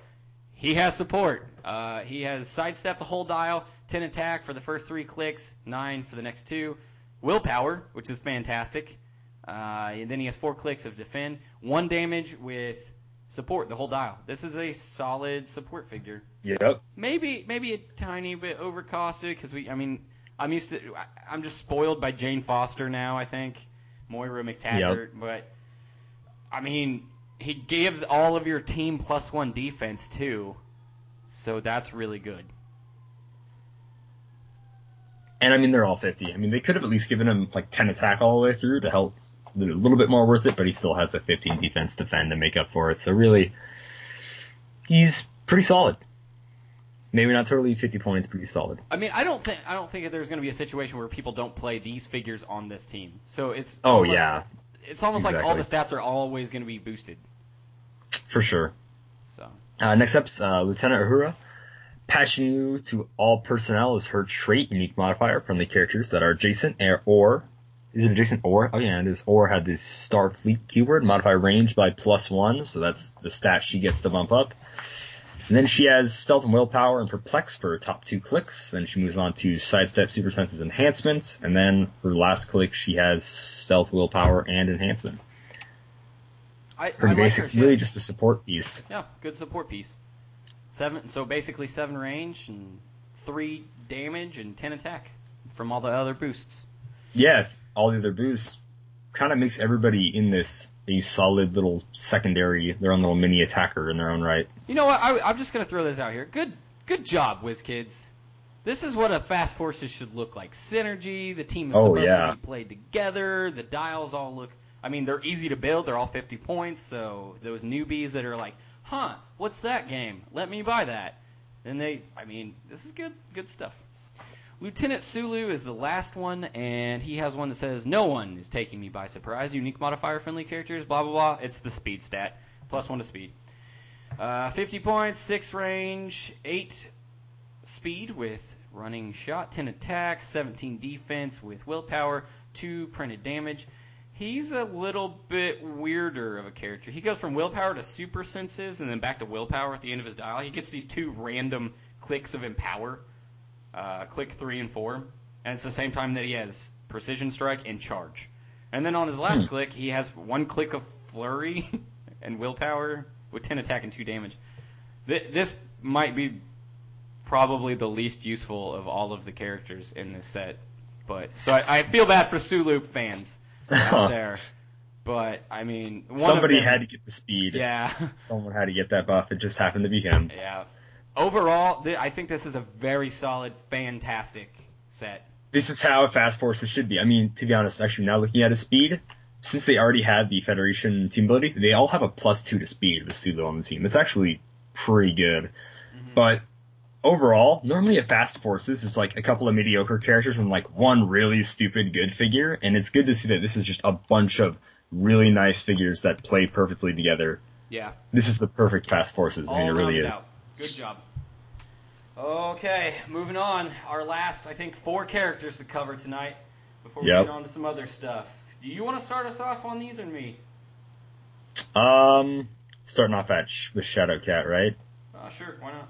He has support. Uh, he has sidestep the whole dial, 10 attack for the first three clicks, 9 for the next two. Willpower, which is fantastic. Uh, and then he has four clicks of defend, one damage with support the whole dial. This is a solid support figure. Yep. Maybe maybe a tiny bit overcosted because we. I mean, I'm used to. I'm just spoiled by Jane Foster now. I think Moira McTaggart, but I mean, he gives all of your team plus one defense too, so that's really good. And I mean, they're all 50. I mean, they could have at least given him like 10 attack all the way through to help a little bit more worth it, but he still has a 15 defense to defend to make up for it. So really, he's pretty solid. Maybe not totally 50 points, but he's solid. I mean, I don't think I don't think that there's going to be a situation where people don't play these figures on this team. So it's Oh, almost- yeah. it's almost like all the stats are always going to be boosted. For sure. So Uh, next up's uh, Lieutenant Uhura. Patching you to all personnel is her trait unique modifier from the characters that are adjacent or, or is it adjacent or? Oh yeah, it is. Or had the Starfleet keyword modify range by plus one, so that's the stat she gets to bump up. And then she has stealth and willpower and perplex for her top two clicks. Then she moves on to sidestep, super senses, enhancement, and then her last click she has stealth, willpower, and enhancement. I, Pretty I like basic, her. She- really just a support piece. Yeah, good support piece. Seven, so basically seven range and three damage and ten attack from all the other boosts. yeah, all the other boosts kind of makes everybody in this a solid little secondary, their own little mini attacker in their own right. You know what? I, I'm just gonna throw this out here. Good, good job, WizKids. This is what a fast forces should look like. Synergy. The team is Oh, supposed yeah. to be played together. The dials all look. I mean, they're easy to build. They're all 50 points. So those newbies that are like, "Huh, what's that game? Let me buy that." Then they. I mean, this is good. Good stuff. Lieutenant Sulu is the last one, and he has one that says, No one is taking me by surprise. Unique modifier, friendly characters, blah, blah, blah. It's the speed stat. Plus one to speed. Uh, 50 points, 6 range, 8 speed with running shot, 10 attack, 17 defense with willpower, 2 printed damage. He's a little bit weirder of a character. He goes from willpower to super senses and then back to willpower at the end of his dial. He gets these two random clicks of empower uh, click three and four, and it's the same time that he has precision strike and charge. And then on his last Hmm. click, he has one click of flurry and willpower with ten attack and two damage. Th- this might be probably the least useful of all of the characters in this set, but so I, I feel bad for Sulu fans out there. But I mean, one of Somebody them- had to get the speed. yeah. Someone had to get that buff. It just happened to be him. Yeah. Overall, th- I think this is a very solid, fantastic set. This is how a Fast Forces should be. I mean, to be honest, actually, now looking at his speed, since they already had the Federation team ability, they all have a plus two to speed with Sulu on the team. It's actually pretty good. Mm-hmm. But overall, normally at Fast Forces, it's like a couple of mediocre characters and like one really stupid good figure, and it's good to see that this is just a bunch of really nice figures that play perfectly together. Yeah. This is the perfect Fast Forces. I mean, it really is. out. Good job. Okay, moving on. Our last, I think, four characters to cover tonight before we Yep. get on to some other stuff. Do you want to start us off on these or me? Um, starting off at sh- with Shadow Cat, right? Uh, sure, why not?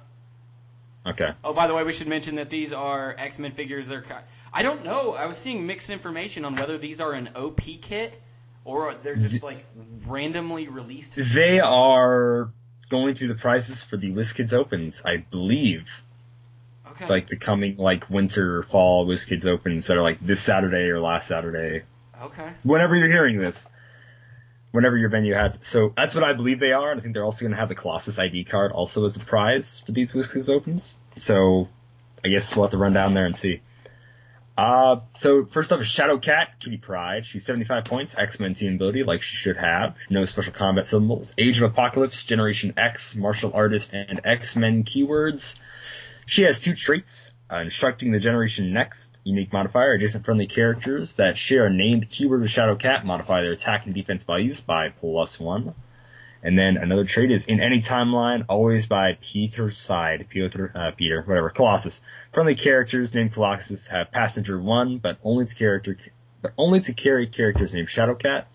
Okay. Oh, by the way, we should mention that these are X Men figures. They're I don't know. I was seeing mixed information on whether these are an OP kit or they're just like randomly released. They are going through the prizes for the WizKids Opens, I believe. Okay. Like the coming like winter fall WizKids Opens that are like this Saturday or last Saturday. okay. Whenever you're hearing this. Whenever your venue has it. So that's what I believe they are, and I think they're also gonna have the Colossus ID card also as a prize for these WizKids Opens. So I guess we'll have to run down there and see. Uh, so first up is Shadow Cat, Kitty Pryde. She's 75 points, X-Men team ability, like she should have. No special combat symbols. Age of Apocalypse, Generation X, Martial Artist, and X-Men keywords. She has two traits. Uh, instructing the Generation Next, unique modifier, adjacent friendly characters that share a named keyword with Shadow Cat modify their attack and defense values by plus one. And then another trait is in any timeline, always by Peter's side. Peter, uh, Peter, whatever. Colossus. Friendly characters named Colossus have passenger one, but only to character, but only to carry characters named Shadow Cat.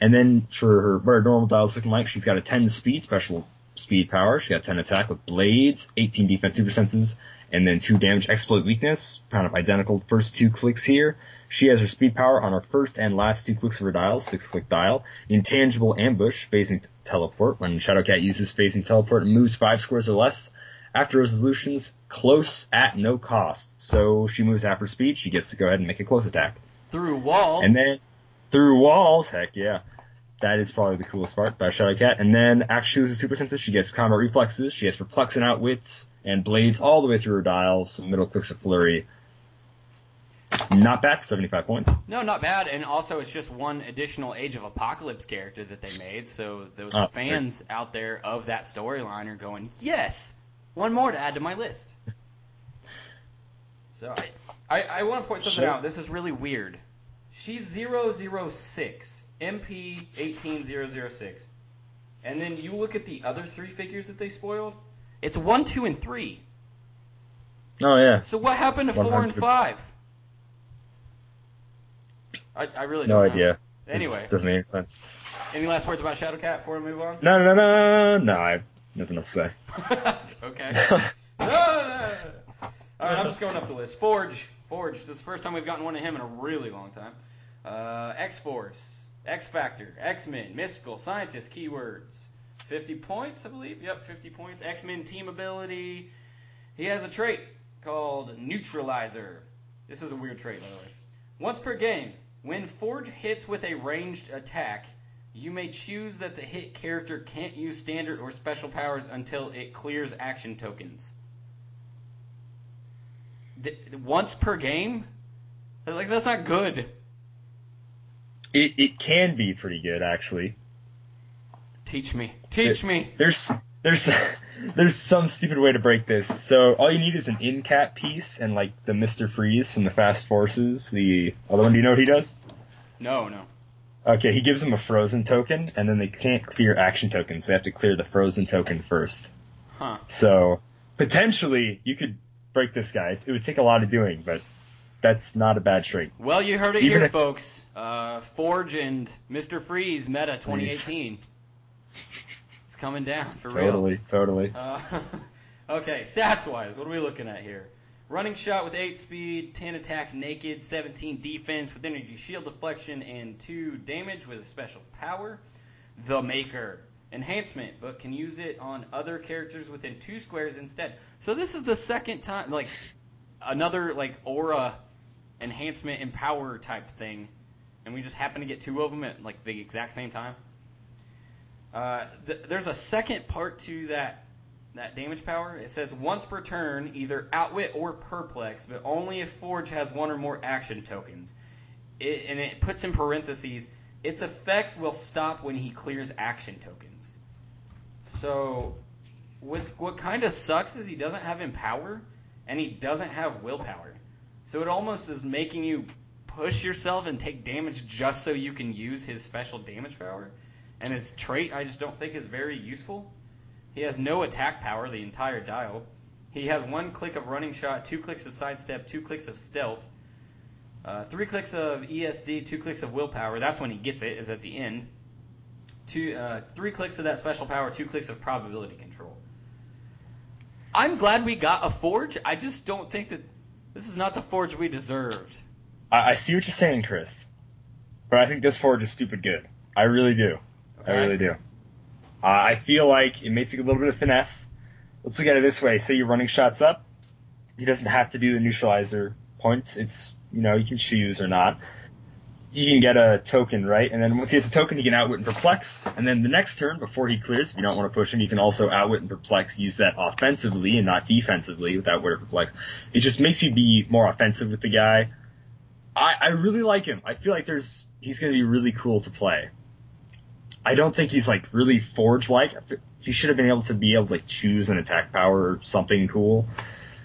And then for her, her normal dials looking like, she's got a 10 speed, special speed power. She got 10 attack with blades, 18 defense super senses, and then 2 damage exploit weakness. Kind of identical first two clicks here. She has her speed power on her first and last two clicks of her dial, six click dial. Intangible ambush, phasing teleport. When Shadowcat uses phasing teleport, it moves five squares or less. After resolutions, close at no cost. So she moves half her speed, she gets to go ahead and make a close attack. Through walls. And then through walls, heck yeah. That is probably the coolest part about Shadowcat. And then after she loses super senses, she gets combat reflexes, she has perplex and outwits, and blades all the way through her dial, some middle clicks of flurry. Not bad for 75 points. No, not bad. And also, it's just one additional Age of Apocalypse character that they made. So those Oh, fans out there of that storyline are going, yes, one more to add to my list. so I, I, I want to point something Sure. out. This is really weird. She's 006, MP 18006. And then you look at the other three figures that they spoiled. It's 1, 2, and 3. Oh yeah. So what happened to 4 and 5? I, I really No know. idea. This Anyway, doesn't make any sense. any last words about Shadowcat before we move on? No, no, no, no. I have nothing else to okay. say. No, no, no. All right, I'm just going up the list. Forge. Forge. This is the first time we've gotten one of him in a really long time. Uh, X Force, X Factor, X Men, Mystical, Scientist, keywords. 50 points, I believe. Yep, 50 points. X Men team ability. He has a trait called Neutralizer. This is a weird trait, by the way. Once per game, when Forge hits with a ranged attack, you may choose that the hit character can't use standard or special powers until it clears action tokens. D- once per game? Like that's not good. It it can be pretty good actually. Teach me. Teach me. There's there's there's some stupid way to break this. So all you need is an incap piece and like the Mister Freeze from the Fast Forces. The other one, do you know what he does? No, no. Okay, he gives them a frozen token, and then they can't clear action tokens. They have to clear the frozen token first. Huh. So potentially you could break this guy. It would take a lot of doing, but that's not a bad trick. Well, you heard it Even here, if- folks. Uh, Forge and Mr. Freeze meta 2018. It's coming down for real. Totally, totally. Uh, okay, stats wise, what are we looking at here? Running shot with 8 speed, 10 attack naked, 17 defense with energy shield deflection, and 2 damage with a special power. The Maker. Enhancement, but can use it on other characters within 2 squares instead. So this is the second time, like, another, like, aura enhancement and power type thing. And we just happen to get two of them at, like, the exact same time. Uh, th- there's a second part to that that damage power. It says once per turn, either outwit or perplex, but only if Forge has one or more action tokens. It, and it puts in parentheses, its effect will stop when he clears action tokens. So, what what kind of sucks is he doesn't have empower, and he doesn't have willpower. So it almost is making you push yourself and take damage just so you can use his special damage power. And his trait, I just don't think is very useful. He has no attack power the entire dial. He has one click of running shot, two clicks of sidestep, two clicks of stealth, uh, three clicks of ESD, two clicks of willpower. That's when he gets it, is at the end. Two, uh, three clicks of that special power, two clicks of probability control. I'm glad we got a forge. I just don't think that this is not the forge we deserved. I, I see what you're saying, Chris, but I think this forge is stupid good. I really do. I really do. Uh, I feel like it may take a little bit of finesse. Let's look at it this way. Say you're running shots up. He doesn't have to do the neutralizer points. It's, you know, you can choose or not. he can get a token, right? And then once he has a token, he can outwit and perplex. And then the next turn, before he clears, if you don't want to push him, you can also outwit and perplex. Use that offensively and not defensively with outwit or perplex. It just makes you be more offensive with the guy. I, I really like him. I feel like there's he's going to be really cool to play. I don't think he's like really forge like. He should have been able to be able to like choose an attack power or something cool.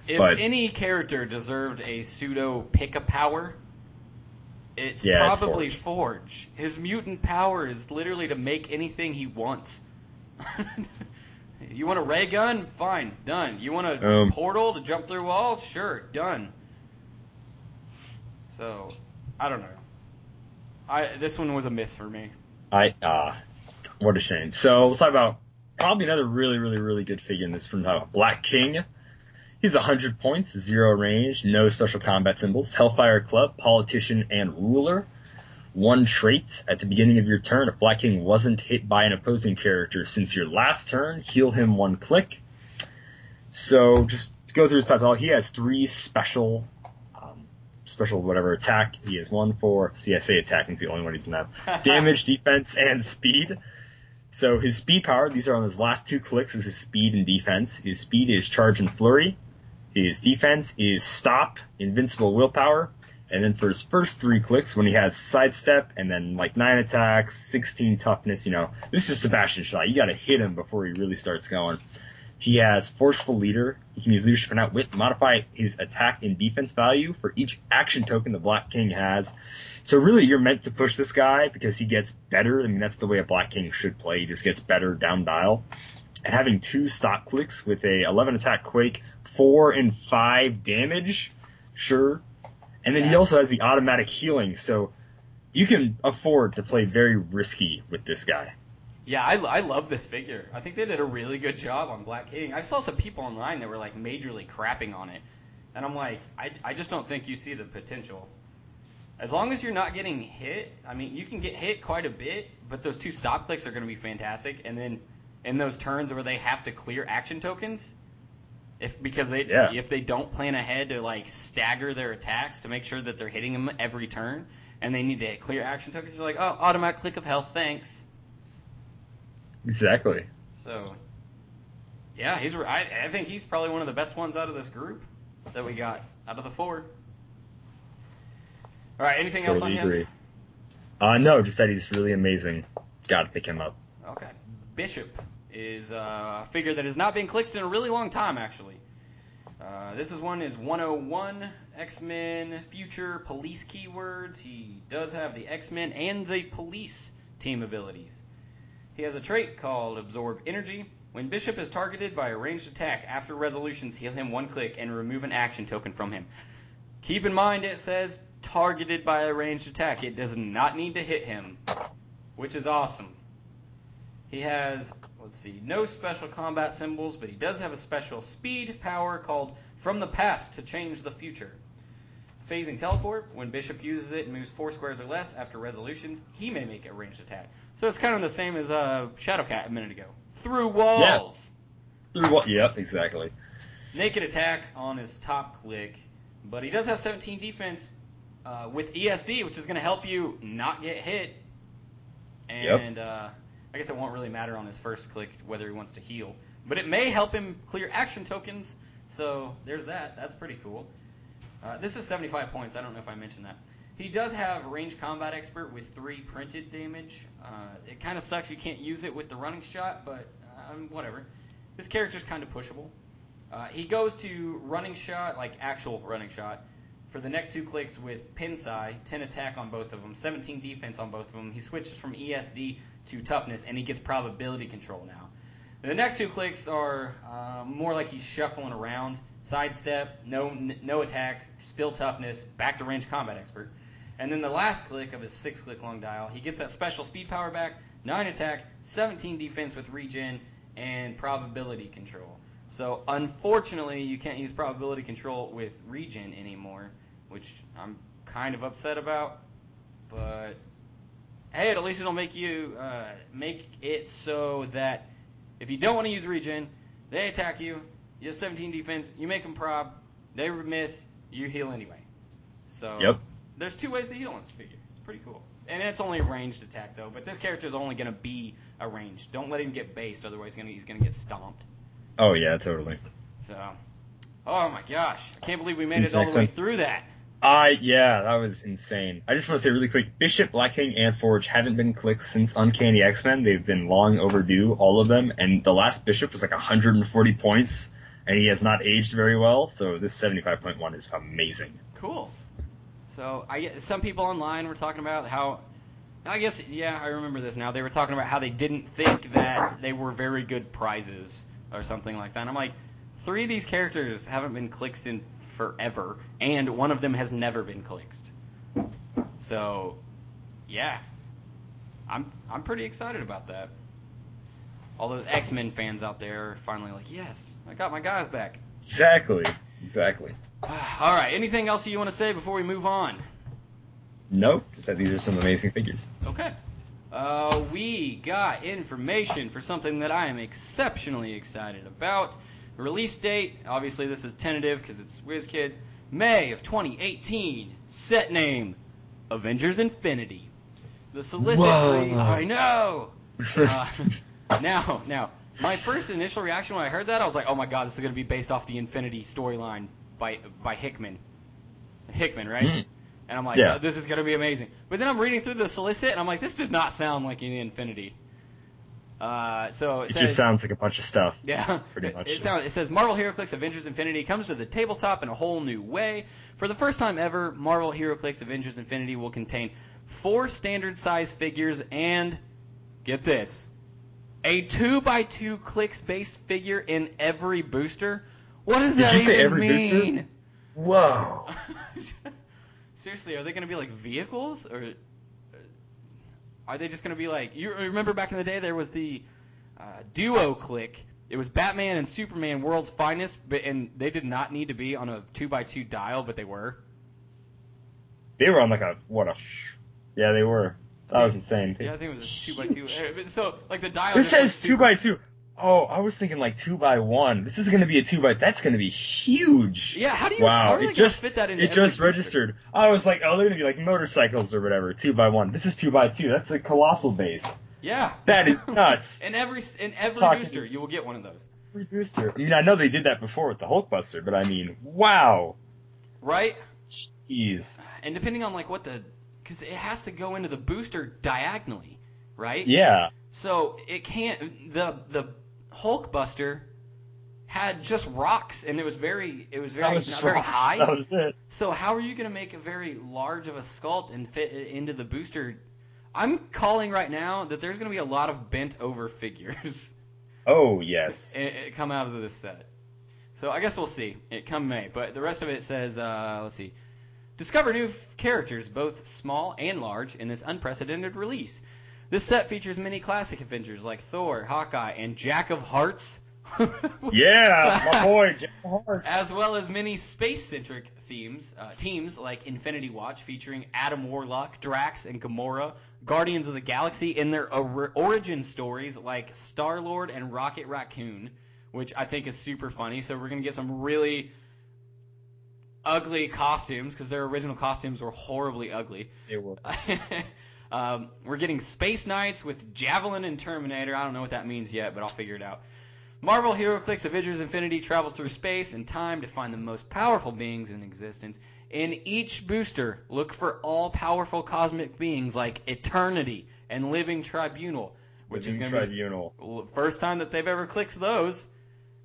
If But- any character deserved a pseudo pick a power, it's Yeah, it's probably Forge. Forge. His mutant power is literally to make anything he wants. you want a ray gun? Fine, done. You want a Um, portal to jump through walls? Sure, done. So, I don't know. I this one was a miss for me. I ah, what a shame. So let's talk about probably another really, really, really good figure in this from Black King. He's 100 points, zero range, no special combat symbols, Hellfire Club, politician, and ruler. One trait at the beginning of your turn, if Black King wasn't hit by an opposing character since your last turn, heal him one click. So just to go through his type, he has three special, special whatever attack. He has one for CSA attack, he's the only one he doesn't have. Damage, defense, and speed. So his speed power, these are on his last two clicks, is his speed and defense. His speed is charge and flurry. His defense is stop, invincible willpower. And then for his first three clicks, when he has sidestep and then like nine attacks, 16 toughness, you know, this is Sebastian Shaw. You gotta hit him before he really starts going. He has forceful leader. He can use leadership and outwit, modify his attack and defense value for each action token the Black King has. So really, you're meant to push this guy because he gets better. I mean, that's the way a Black King should play. He just gets better down dial. And having two stock clicks with a 11 attack quake, four and five damage, sure. And then he also has the automatic healing, so you can afford to play very risky with this guy. Yeah, I, I love this figure. I think they did a really good job on Black King. I saw some people online that were like majorly crapping on it, and I'm like, I, I just don't think you see the potential. As long as you're not getting hit, I mean, you can get hit quite a bit, but those two stop clicks are going to be fantastic. And then in those turns where they have to clear action tokens, if because they Yeah. if they don't plan ahead to like stagger their attacks to make sure that they're hitting them every turn, and they need to clear action tokens, you're like, oh, automatic click of health, thanks. Exactly. So, yeah, he's. I, I think he's probably one of the best ones out of this group that we got out of the four. All right, anything else on Totally him? agree. Uh, no, just that he's really amazing. Gotta pick him up. Okay, Bishop is uh, a figure that has not been clicked in a really long time, actually. Uh, this is one is 101 X-Men Future Police keywords. He does have the X-Men and the Police team abilities. He has a trait called Absorb Energy. When Bishop is targeted by a ranged attack after resolutions, heal him one click and remove an action token from him. Keep in mind it says targeted by a ranged attack. It does not need to hit him, which is awesome. He has, let's see, no special combat symbols, but he does have a special speed power called From the Past to Change the Future. Phasing Teleport, when Bishop uses it and moves four squares or less after resolutions, he may make a ranged attack. So it's kind of the same as uh, Shadowcat a minute ago. Through walls. Through what? Yep, exactly. Naked attack on his top click, but he does have 17 defense uh, with ESD, which is going to help you not get hit. Yep. And uh, I guess it won't really matter on his first click whether he wants to heal, but it may help him clear action tokens. So there's that. That's pretty cool. Uh, this is 75 points. I don't know if I mentioned that. He does have range combat expert with three printed damage. Uh, it kind of sucks you can't use it with the running shot, but um, whatever. This character's kind of pushable. Uh, he goes to running shot, like actual running shot, for the next two clicks with Pinsai, 10 attack on both of them, 17 defense on both of them. He switches from ESD to toughness, and he gets probability control now. The next two clicks are uh, more like he's shuffling around. Sidestep, no no attack, still toughness, back to range combat expert. And then the last click of his six click long dial, he gets that special speed power back, 9 attack, 17 defense with regen, and probability control. So unfortunately, you can't use probability control with regen anymore, which I'm kind of upset about. But hey, at least it'll make you uh, make it so that if you don't want to use regen, they attack you. You have 17 defense. You make them prob. They miss. You heal anyway. So Yep. There's two ways to heal in this figure. It's pretty cool. And it's only a ranged attack though, but this character is only gonna be a ranged. Don't let him get based, otherwise he's gonna he's gonna get stomped. Oh yeah, totally. So, oh my gosh, I can't believe we made Who's it all the way one? through that. I yeah, that was insane. I just want to say really quick, Bishop, Black King, and Forge haven't been clicked since Uncanny X Men. They've been long overdue, all of them. And the last Bishop was like 140 points, and he has not aged very well. So this 75.1 is amazing. Cool. So I get some people online were talking about how. I guess yeah, I remember this now. They were talking about how they didn't think that they were very good prizes or something like that. And I'm like, three of these characters haven't been clicked in forever, and one of them has never been clicked. So, yeah, I'm I'm pretty excited about that. All those X Men fans out there are finally like, yes, I got my guys back. Exactly. Exactly. All right, anything else you want to say before we move on? Nope. Just that these are some amazing figures. Okay. Uh, we got information for something that I am exceptionally excited about. Release date, obviously this is tentative because it's WizKids. May of 2018. Set name, Avengers Infinity. The solicit. Whoa. I know. Uh, now, now, my first initial reaction when I heard that, I was like, oh my god, this is going to be based off the Infinity storyline by by Hickman. Hickman, right? Mm. And I'm like, Yeah. oh, this is going to be amazing. But then I'm reading through the solicit, and I'm like, this does not sound like any Infinity. Uh, so it, It says, just sounds like a bunch of stuff. yeah, pretty It- much. It, sounds, it says Marvel HeroClix Avengers Infinity comes to the tabletop in a whole new way. For the first time ever, Marvel HeroClix Avengers Infinity will contain four standard size figures and get this, a two by two clicks based figure in every booster. What does Did that you say even every booster? mean? Whoa. Seriously, are they going to be like vehicles or uh, are they just going to be like you remember back in the day there was the uh, duo click. It was Batman and Superman World's Finest, but and they did not need to be on a two by two dial, but they were. They were on like a what a. Yeah, they were. That was insane. Yeah, I think it was a two by two. Uh, So like the dial. This just says two super- by two. Oh, I was thinking like two by one. This is gonna be a two by. That's gonna be huge. Yeah, how do you? how Wow, it just fit that in? it just registered. I was like, oh, they're gonna be like motorcycles or whatever, two by one. This is two by two. That's a colossal base. Yeah. That is nuts. in every in every Talking- booster, you will get one of those, Every booster. I mean, I know they did that before with the Hulkbuster, but I mean, wow. right? Jeez. And depending on like what the, because it has to go into the booster diagonally, right? Yeah. So it can't. The the Hulkbuster had just rocks, and it was very it was very was not very rocks. high. That was it. So how are you going to make a very large of a sculpt and fit it into the booster? I'm calling right now that there's going to be a lot of bent over figures Oh yes. it, it come out of this set. So I guess we'll see. It come May, but the rest of it says, uh, let's see, discover new f- characters, both small and large, in this unprecedented release. This set features many classic Avengers like Thor, Hawkeye, and Jack of Hearts. Yeah, my boy, Jeff Hart. as well as many space-centric themes, uh, teams like Infinity Watch featuring Adam Warlock, Drax, and Gamora, Guardians of the Galaxy in their or- origin stories like Star-Lord and Rocket Raccoon, which I think is super funny. So we're gonna get some really ugly costumes because their original costumes were horribly ugly. They were. um, we're getting Space Knights with Javelin and Terminator. I don't know what that means yet, but I'll figure it out. Marvel HeroClix Avengers Infinity travels through space and time to find the most powerful beings in existence. In each booster, look for all powerful cosmic beings like Eternity and Living Tribunal, which is going to be first time that they've ever clicked those.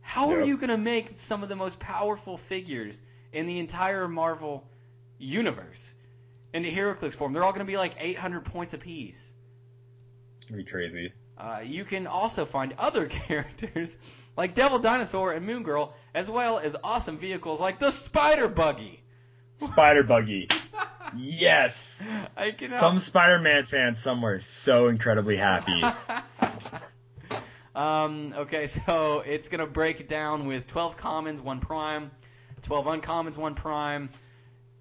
How are you going to make some of the most powerful figures in the entire Marvel universe into HeroClix form? They're all going to be like 800 points apiece. Be crazy. Uh, you can also find other characters like Devil Dinosaur and Moon Girl, as well as awesome vehicles like the Spider Buggy. Spider Buggy. Yes. Some Spider-Man fans somewhere is so incredibly happy. um, okay, so it's gonna break it down with 12 commons, one prime, 12 uncommons, one prime,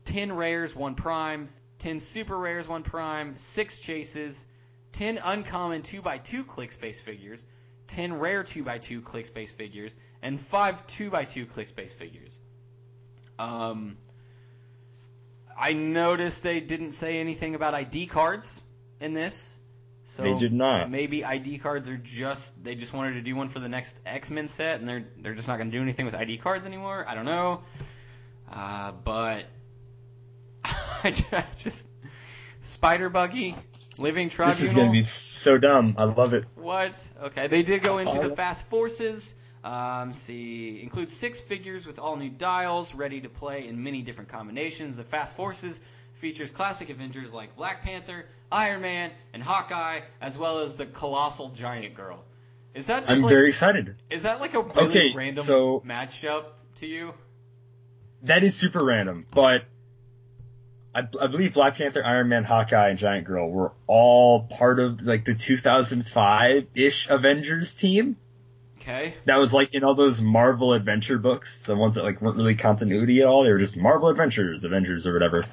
10 rares, one prime, 10 super rares, one prime, six chases, 10 uncommon 2x2 click space figures, 10 rare 2x2 click space figures, and 5 2x2 click space figures. Um, I noticed they didn't say anything about ID cards in this. So They did not. Maybe ID cards are just they just wanted to do one for the next X Men set, and they're they're just not going to do anything with ID cards anymore. I don't know, uh, but I just Spider Buggy, Living Tribunal. This is gonna be so dumb. I love it. What? Okay, they did go into the Fast Forces. Um, see, includes six figures with all new dials, ready to play in many different combinations. The Fast Forces features classic Avengers like Black Panther, Iron Man, and Hawkeye, as well as the Colossal Giant Girl. Is that just I'm like, very excited. is that like a really Okay, random so- matchup to you? That is super random, but I, I believe Black Panther, Iron Man, Hawkeye, and Giant Girl were all part of like the 2005-ish Avengers team. Okay. That was like in all those Marvel adventure books, the ones that like weren't really continuity at all. They were just Marvel Adventures, Avengers or whatever.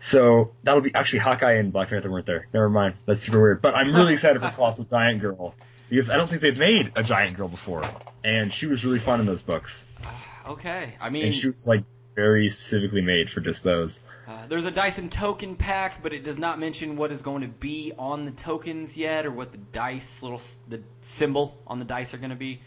So that'll be actually Hawkeye and Black Panther weren't there. Never mind. That's super weird. But I'm really excited for Colossal Giant Girl because I don't think they've made a Giant Girl before, and she was really fun in those books. Okay. I mean, And she was like very specifically made for just those. Uh, there's a Dyson token pack, but it does not mention what is going to be on the tokens yet, or what the dice little the symbol on the dice are going to be.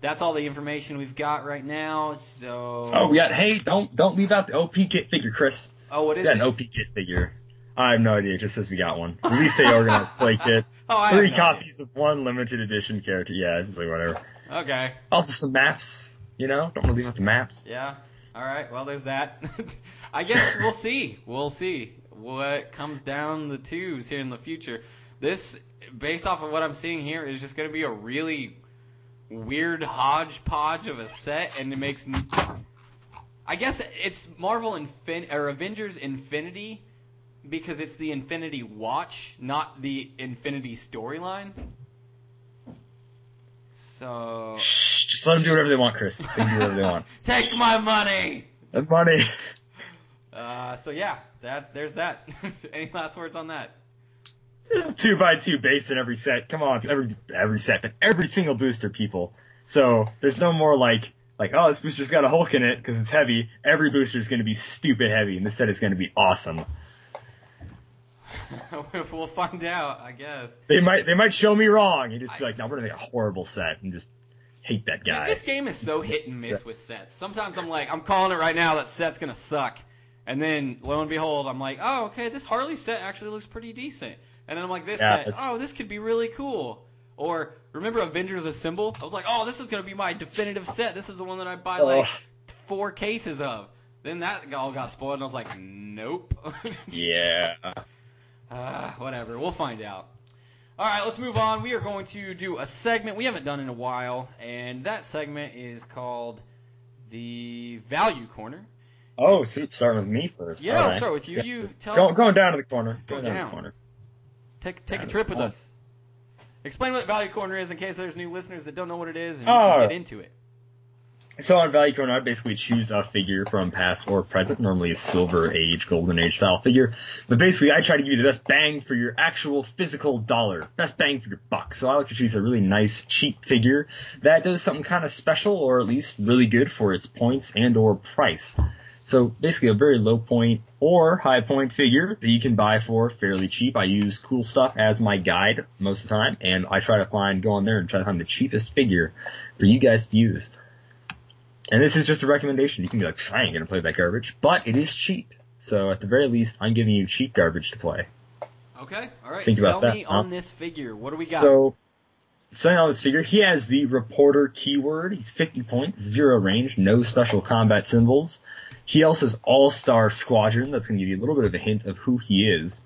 That's all the information we've got right now. So. Oh, we got. Hey, don't don't leave out the OP kit figure, Chris. Oh, what We got it? an OP kit figure. I have no idea. It just says we got one. Release day organized play kit. oh, Three no copies of one limited edition character. Yeah, it's like whatever. Okay. Also some maps. You know, don't want to leave out the maps. Yeah. All right. Well, there's that. I guess we'll see. We'll see what comes down the tubes here in the future. This, based off of what I'm seeing here, is just going to be a really weird hodgepodge of a set, and it makes. n- I guess it's Marvel Infin or Avengers Infinity because it's the Infinity Watch, not the Infinity storyline. So Shh, just let them do whatever they want, Chris. They do whatever they want. take my money. The money. Uh, so yeah, that there's that. Any last words on that? There's a two by two base in every set. Come on, every every set, but every single booster, people. So there's no more like like oh this booster's got a Hulk in it because it's heavy. Every booster is going to be stupid heavy, and this set is going to be awesome. we'll find out, I guess. They might they might show me wrong and just be like, no, we're gonna make a horrible set and just hate that guy. This game is so hit and miss with sets. Sometimes I'm like, I'm calling it right now. That set's gonna suck, and then lo and behold, I'm like, oh, okay, this Harley set actually looks pretty decent. And then I'm like, this Yeah, set, it's- oh, this could be really cool. Or remember Avengers Assemble? I was like, oh, this is gonna be my definitive set. This is the one that I buy like four cases of. Then that all got spoiled, and I was like, nope. Yeah. Uh, whatever. We'll find out. All right, let's move on. We are going to do a segment we haven't done in a while, and that segment is called the Value Corner. Oh, so starting with me first. Yeah, All I'll right. start with you. You tell. Go, going down to the corner. Go Going down, to down. the corner. take take a trip with us. Explain what Value Corner is in case there's new listeners that don't know what it is, and Oh. get into it. So on Value Corner, I basically choose a figure from past or present, normally a Silver Age, Golden Age style figure. But basically, I try to give you the best bang for your actual physical dollar, best bang for your buck. So I like to choose a really nice, cheap figure that does something kind of special, or at least really good for its points and or price. So basically, a very low point or high point figure that you can buy for fairly cheap. I use cool stuff as my guide most of the time, and I try to find go on there and try to find the cheapest figure for you guys to use. And this is just a recommendation. You can be like, I ain't gonna play that garbage, but it is cheap. So at the very least, I'm giving you cheap garbage to play. Okay. All right. Think Sell that, me huh? on this figure. What do we got? So, selling on this figure, he has the reporter keyword. He's 50 points, zero range, no special combat symbols. He also has All-Star Squadron. That's going to give you a little bit of a hint of who he is.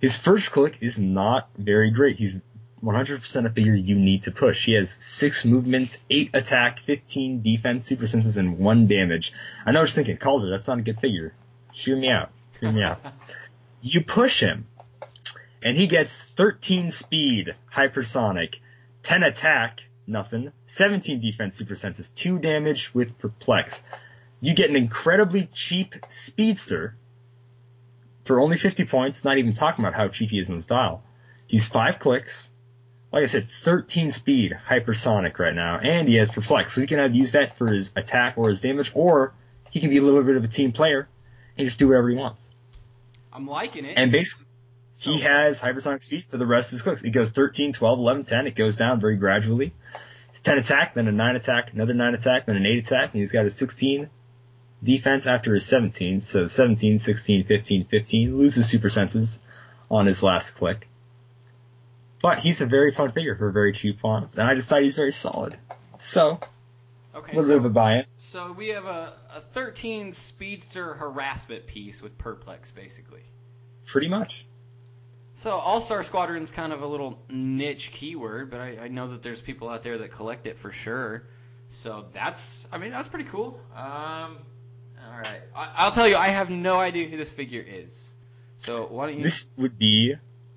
His first click is not very great. He's 100% a figure you need to push. He has 6 movement, 8 attack, 15 defense, super senses, and 1 damage. I know what you're thinking, Calder, that's not a good figure. Hear me out. Hear me out. You push him, and he gets 13 speed, hypersonic, 10 attack, nothing, 17 defense, super senses, 2 damage with perplex. You get an incredibly cheap speedster for only 50 points, not even talking about how cheap he is in the style. He's 5 clicks, like I said, 13 speed, hypersonic right now, and he has perplex, so he can either use that for his attack or his damage, or he can be a little bit of a team player and just do whatever he wants. I'm liking it. And basically, So- he has hypersonic speed for the rest of his clicks. It goes 13, 12, 11, 10. It goes down very gradually. It's 10 attack, then a 9 attack, another 9 attack, then an 8 attack, and he's got a 16 defense after his 17. So 17, 16, 15, 15. Loses super senses on his last click. But he's a very fun figure for very cheap fonts, and I decided he's very solid. So, okay, a little so, bit of a buy-in. so we have a, a 13 speedster harassment piece with perplex, basically. Pretty much. So All Star Squadron's kind of a little niche keyword, but I, I know that there's people out there that collect it for sure. So that's, I mean, that's pretty cool. Um, all right, I, I'll tell you, I have no idea who this figure is. So why don't you? This would be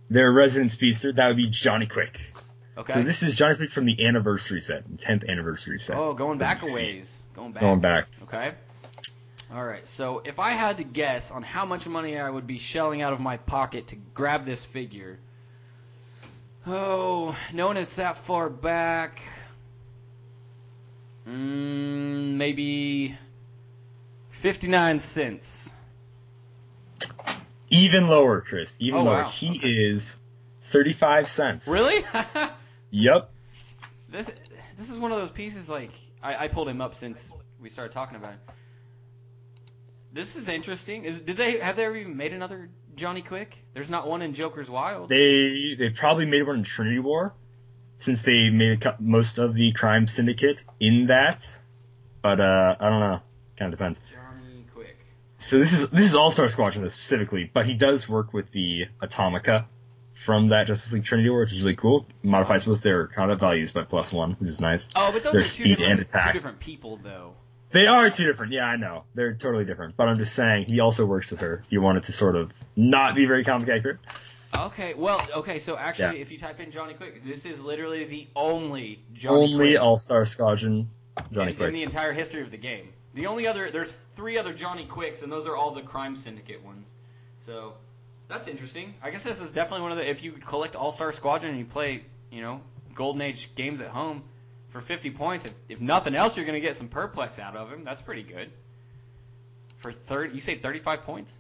their resident speedster. That would be Johnny Quick. okay. So this is Johnny Quick from the anniversary set, 10th anniversary set. oh, going back a ways. Going back. Going back. Okay. All right. So if I had to guess on how much money I would be shelling out of my pocket to grab this figure, oh, knowing it's that far back, mm, maybe fifty-nine cents. Even lower, Chris. Even Oh, lower. wow. He is 35 cents. Really? Yep. this this is one of those pieces like I, I pulled him up since we started talking about it. This is interesting. Is did they have they ever even made another Johnny Quick? There's not one in Joker's Wild. They they probably made one in Trinity War, since they made a most of the crime syndicate in that. But uh, I don't know. Kind of depends. So this is this is All Star Squadron specifically, but he does work with the Atomica from that Justice League Trinity War, which is really cool. Modifies both their combat values by plus one, which is nice. Oh, but those Their are two speed different, and attack. two different people though. They are two different. Yeah, I know. They're totally different. But I'm just saying, he also works with her. You want it to sort of not be very comic accurate. Okay, well, okay, so actually, Yeah. if you type in Johnny Quick, this is literally the only Johnny Only All Star Squadron Johnny in, Quick. in the entire history of the game. The only other, there's three other Johnny Quicks, and those are all the Crime Syndicate ones. So that's interesting. I guess this is definitely one of the. If you collect All Star Squadron and you play, you know, Golden Age games at home for 50 points, if, if nothing else, you're going to get some perplex out of him. That's pretty good. For third, you say 35 points?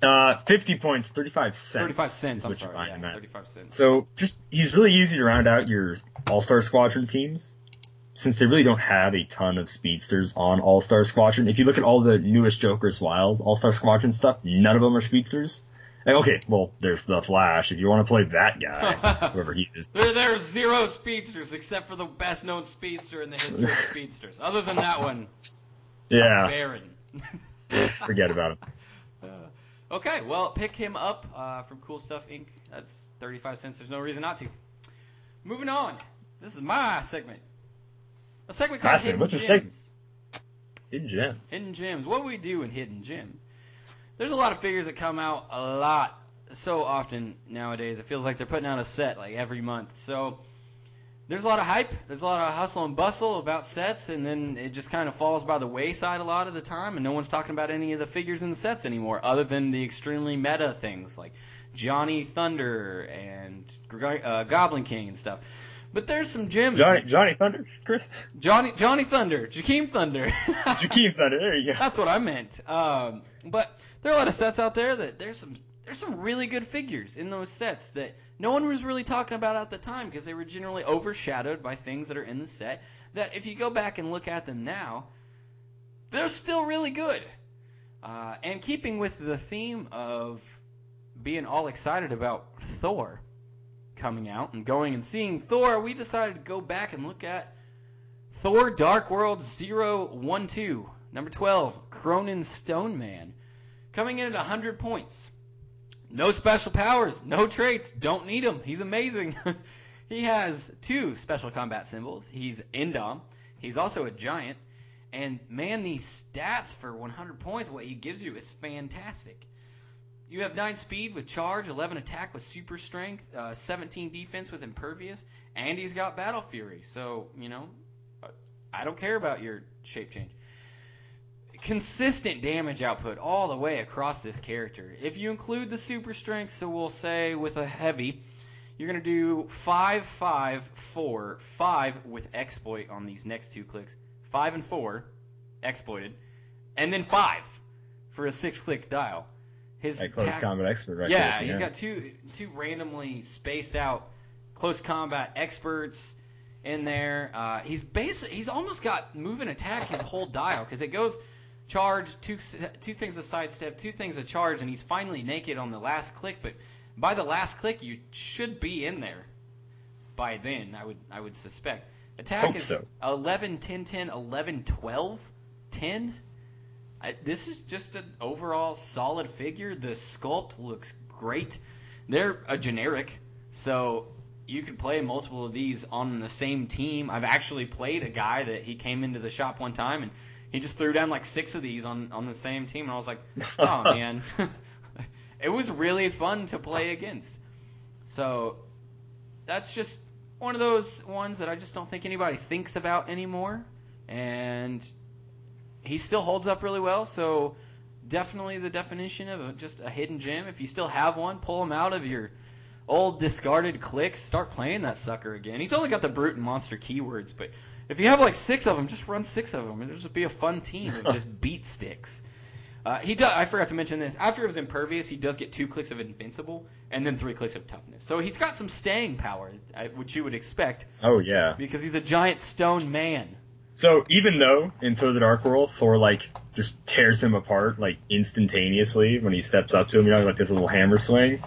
Uh, 50 points, 35 cents. 35 cents. I'm sorry. Yeah, 35 cents. So just he's really easy to round out your All Star Squadron teams, since they really don't have a ton of speedsters on All Star Squadron. If you look at all the newest Joker's Wild All Star Squadron stuff, none of them are speedsters. Like, okay, well, there's the Flash. If you want to play that guy, whoever he is, There, there are zero speedsters except for the best known speedster in the history of speedsters. Other than that one, yeah, Baron. forget about him. Uh, okay, well, pick him up uh, from Cool Stuff Inc. That's 35 cents. There's no reason not to. Moving on. This is my segment. A segment called Hidden What's your Gems. segment? Hidden Gems. Hidden Gems. What do we do in Hidden Gem? There's a lot of figures that come out a lot, so often nowadays. It feels like they're putting out a set like every month. So there's a lot of hype. There's a lot of hustle and bustle about sets, and then it just kind of falls by the wayside a lot of the time, and no one's talking about any of the figures in the sets anymore, other than the extremely meta things like Johnny Thunder and uh, Goblin King and stuff. But there's some gems. Johnny Johnny Thunder, Chris. Johnny Johnny Thunder, Jakeem Thunder. Jakeem Thunder. There you go. That's what I meant. Um, but there are a lot of sets out there that there's some there's some really good figures in those sets that no one was really talking about at the time because they were generally overshadowed by things that are in the set. That if you go back and look at them now, they're still really good. Uh, and keeping with the theme of being all excited about Thor coming out and going and seeing Thor, we decided to go back and look at Thor Dark World 012, number 12, Kronan Stone Man, coming in at 100 points. No special powers, no traits, don't need him. He's amazing. he has two special combat symbols. He's Indom, he's also a giant, and man, these stats for 100 points, what he gives you is fantastic. You have 9 speed with charge, 11 attack with super strength, uh, 17 defense with impervious, and he's got battle fury. So, you know, I don't care about your shape change. Consistent damage output all the way across this character. If you include the super strength, so we'll say with a heavy, you're going to do 5, 5, 4, 5 with exploit on these next two clicks. 5 and 4, exploited, and then 5 for a 6 click dial. His close combat expert, right? yeah, there, he's got two two randomly spaced out close combat experts in there. Uh, he's basic. He's almost got move and attack his whole dial because it goes charge two two things to sidestep, two things to charge, and he's finally naked on the last click. But by the last click, you should be in there by then. I would I would suspect. Attack Hope is so. 11, 10, 10, 11, 12, 10. I, this is just an overall solid figure. The sculpt looks great. They're a generic, so you could play multiple of these on the same team. I've actually played a guy that he came into the shop one time and he just threw down like six of these on on the same team, and I was like, oh man, it was really fun to play against. So that's just one of those ones that I just don't think anybody thinks about anymore, and he still holds up really well. So definitely the definition of a, just a hidden gem. If you still have one, pull him out of your old discarded clicks. Start playing that sucker again. He's only got the brute and monster keywords, but if you have like six of them, just run six of them. It'll just be a fun team of just beat sticks. Uh, he does. I forgot to mention this. After it was impervious, he does get two clicks of invincible and then three clicks of toughness. So he's got some staying power, uh, which you would expect Oh yeah. because he's a giant stone man. So even though in Thor: The Dark World, Thor like just tears him apart like instantaneously when he steps up to him, you know, like this little hammer swing,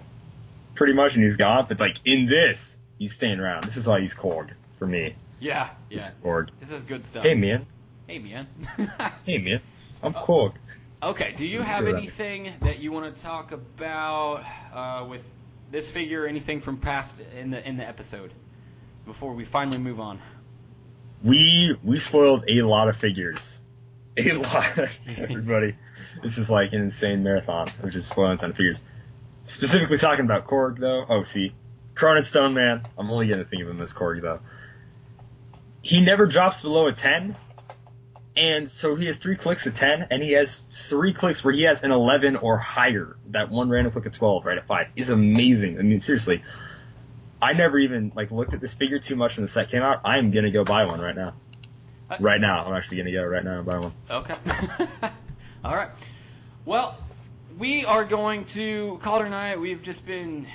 pretty much, and he's gone. But like in this, he's staying around. This is why he's Korg for me. Yeah, This yeah. is Korg. This is good stuff. Hey man, Hey, man. hey man, I'm Korg. Okay, do you have anything that you want to talk about uh, with this figure or anything from past in the in the episode before we finally move on? We we spoiled a lot of figures, a lot. Everybody, this is like an insane marathon. We're just spoiling a ton of figures. Specifically talking about Korg though. Oh, see, Kronan Stone Man. I'm only gonna think of him as Korg though. He never drops below a 10, and so he has three clicks at 10, and he has three clicks where he has an 11 or higher. That one random click at 12, right at five, is amazing. I mean, seriously. I never even like looked at this figure too much when the set came out. I'm gonna go buy one right now. Uh, Right now, I'm actually gonna go right now and buy one. Okay. All right. Well, we are going to Calder and I. We've just been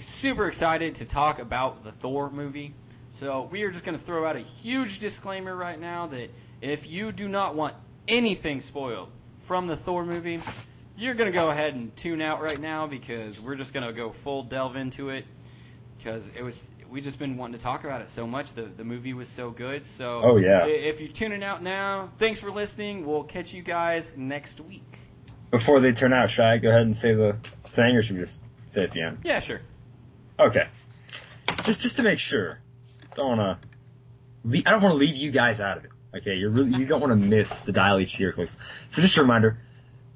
super excited to talk about the Thor movie. So we are just going to throw out a huge disclaimer right now that if you do not want anything spoiled from the Thor movie, you're going to go ahead and tune out right now because we're just going to go full delve into it because it was we just been wanting to talk about it so much. The the movie was so good. So Oh, yeah. if you're tuning out now, thanks for listening. We'll catch you guys next week. Before they turn out, should I go ahead and say the thing, or should we just say it at the end? Yeah, sure. Okay. Just just to make sure. Don't wanna. I don't want to leave you guys out of it. Okay, you're really you don't want to miss the Dial H HeroClix. So just a reminder,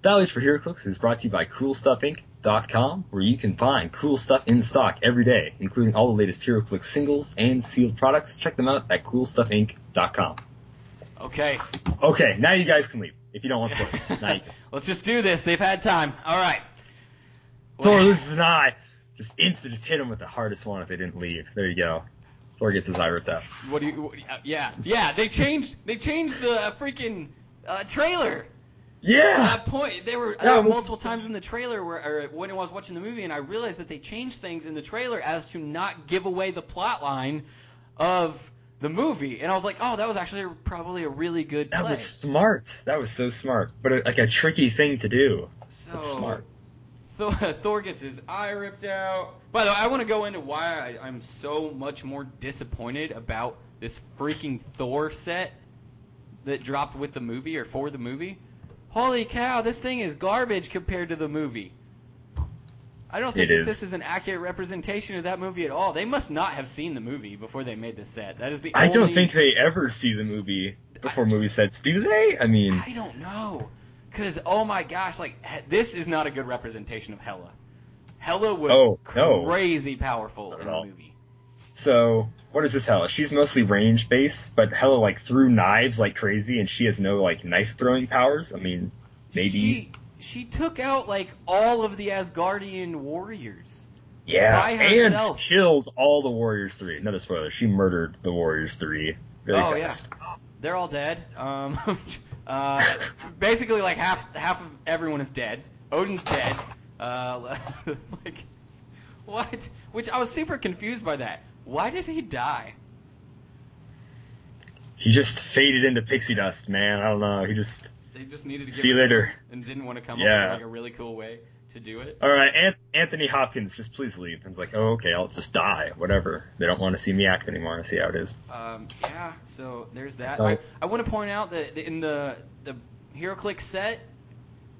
Dial H for HeroClix is brought to you by CoolStuffInc.com, where you can find cool stuff in stock every day, including all the latest HeroClix singles and sealed products. Check them out at CoolStuffInc.com. Okay. Okay, now you guys can leave if you don't want spoilers. now. Let's just do this. They've had time. All right. Thor loses an eye. Just instant, just hit him with the hardest one if they didn't leave. There you go. Thor gets his eye ripped out. What do you? What, yeah, yeah. They changed. They changed the freaking uh, trailer. At Yeah. that point, there were there were multiple times in the trailer where, or when I was watching the movie, and I realized that they changed things in the trailer as to not give away the plot line of the movie, and I was like, oh, that was actually probably a really good play. That was smart. That was so smart, but a, like a tricky thing to do. so That's smart. Thor, Thor gets his eye ripped out. By the way, I want to go into why I, I'm so much more disappointed about this freaking Thor set that dropped with the movie or for the movie. Holy cow, this thing is garbage compared to the movie. I don't think is. this is an accurate representation of that movie at all. They must not have seen the movie before they made the set. That is the I don't think they ever see the movie before movie sets, do they? I mean, I don't know. Cause oh my gosh, like this is not a good representation of Hela. Hella was Oh, no. crazy powerful in the movie. So what is this Hela? She's mostly range based, but Hela like threw knives like crazy, and she has no like knife throwing powers. I mean, maybe. She she took out like all of the Asgardian warriors. yeah, by and herself. killed all the Warriors Three. Another spoiler: she murdered the Warriors Three. Very oh fast. yeah, they're all dead. Um, uh, basically like half half of everyone is dead. Odin's dead. Uh, like, what? Which I was super confused by that. Why did he die? He just faded into pixie dust, man. I don't know. He just They just needed to get see you later. and didn't want to come Yeah. up with like a really cool way to do it. All right, An- Anthony Hopkins, just please leave. And it's like, oh, okay, I'll just die, whatever. They don't want to see me act anymore. I see how it is. Um, yeah, so there's that. I, I want to point out that in the the HeroClix set,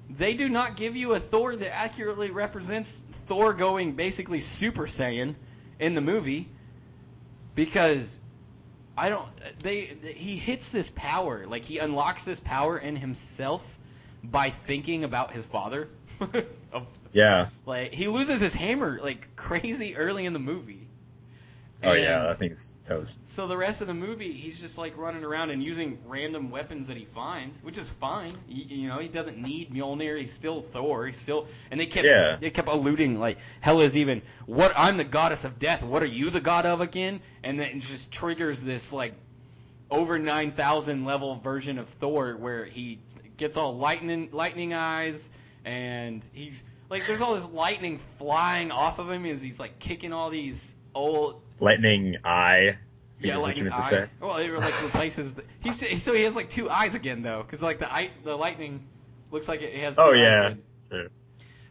they do not give you a Thor that accurately represents Thor going basically Super Saiyan in the movie, because I don't. They, they he hits this power like he unlocks this power in himself by thinking about his father. Of- Yeah. like he loses his hammer like crazy early in the movie. Oh yeah, And- that thing's toast. so the rest of the movie, he's just like running around and using random weapons that he finds, which is fine. You, you know, he doesn't need Mjolnir. He's still Thor. He's still, and they kept Yeah. they kept alluding like hell is even what I'm the goddess of death. What are you the god of again? And then it just triggers this like over nine thousand level version of Thor where he gets all lightning lightning eyes and he's like there's all this lightning flying off of him as he's like kicking all these old Lightning eye. yeah, lightning you meant to eye. say. Well, it like replaces. The, he's so he has like two eyes again though, because like the eye, the lightning looks like it has. Two Oh yeah. Sure.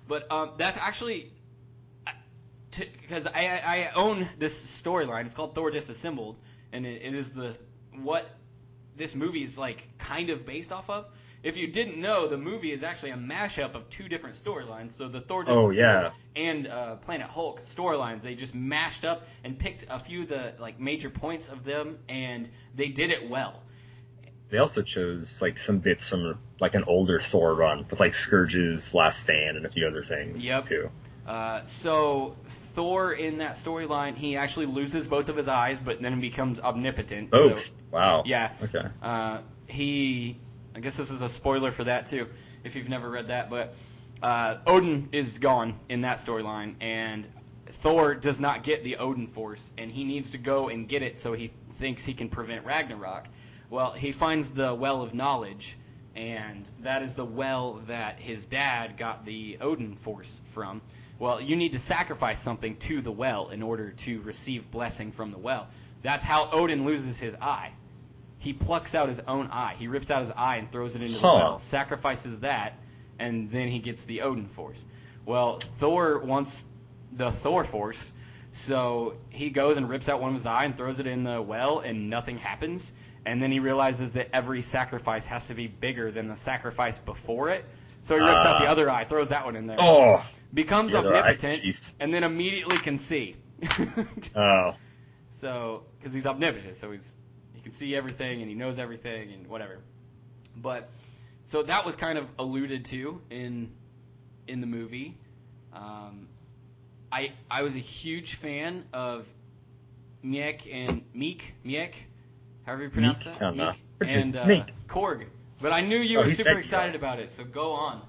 But um, that's actually because I, I I own this storyline. It's called Thor Disassembled, and it, it is the what this movie is like kind of based off of. If you didn't know, the movie is actually a mashup of two different storylines. So the Thor Oh, yeah. and uh, Planet Hulk storylines, they just mashed up and picked a few of the like major points of them, and they did it well. They also chose like some bits from like an older Thor run with like Skurge's Last Stand and a few other things Yep. too. Uh, so Thor in that storyline, he actually loses both of his eyes, but then becomes omnipotent. Oh, So, wow. yeah. Okay. Uh, he, I guess this is a spoiler for that too, if you've never read that. But uh, Odin is gone in that storyline, and Thor does not get the Odin Force, and he needs to go and get it so he thinks he can prevent Ragnarok. Well, he finds the Well of Knowledge, and that is the well that his dad got the Odin Force from. Well, you need to sacrifice something to the well in order to receive blessing from the well. That's how Odin loses his eye. He plucks out his own eye. He rips out his eye and throws it into the well, sacrifices that, and then he gets the Odin Force. Well, Thor wants the Thor Force, so he goes and rips out one of his eye and throws it in the well, and nothing happens. And then he realizes that every sacrifice has to be bigger than the sacrifice before it. So he rips out the Ah. other eye, throws that one in there, Oh. becomes the omnipotent, and then immediately can see. Oh. So, because he's omnipotent, so he's he can see everything and he knows everything and whatever. But so that was kind of alluded to in in the movie. Um, I I was a huge fan of Miek and Meek Miek, however you pronounce Meek? that. Meek and uh, Meek. Korg. But I knew you Oh, were super excited about it, so go on.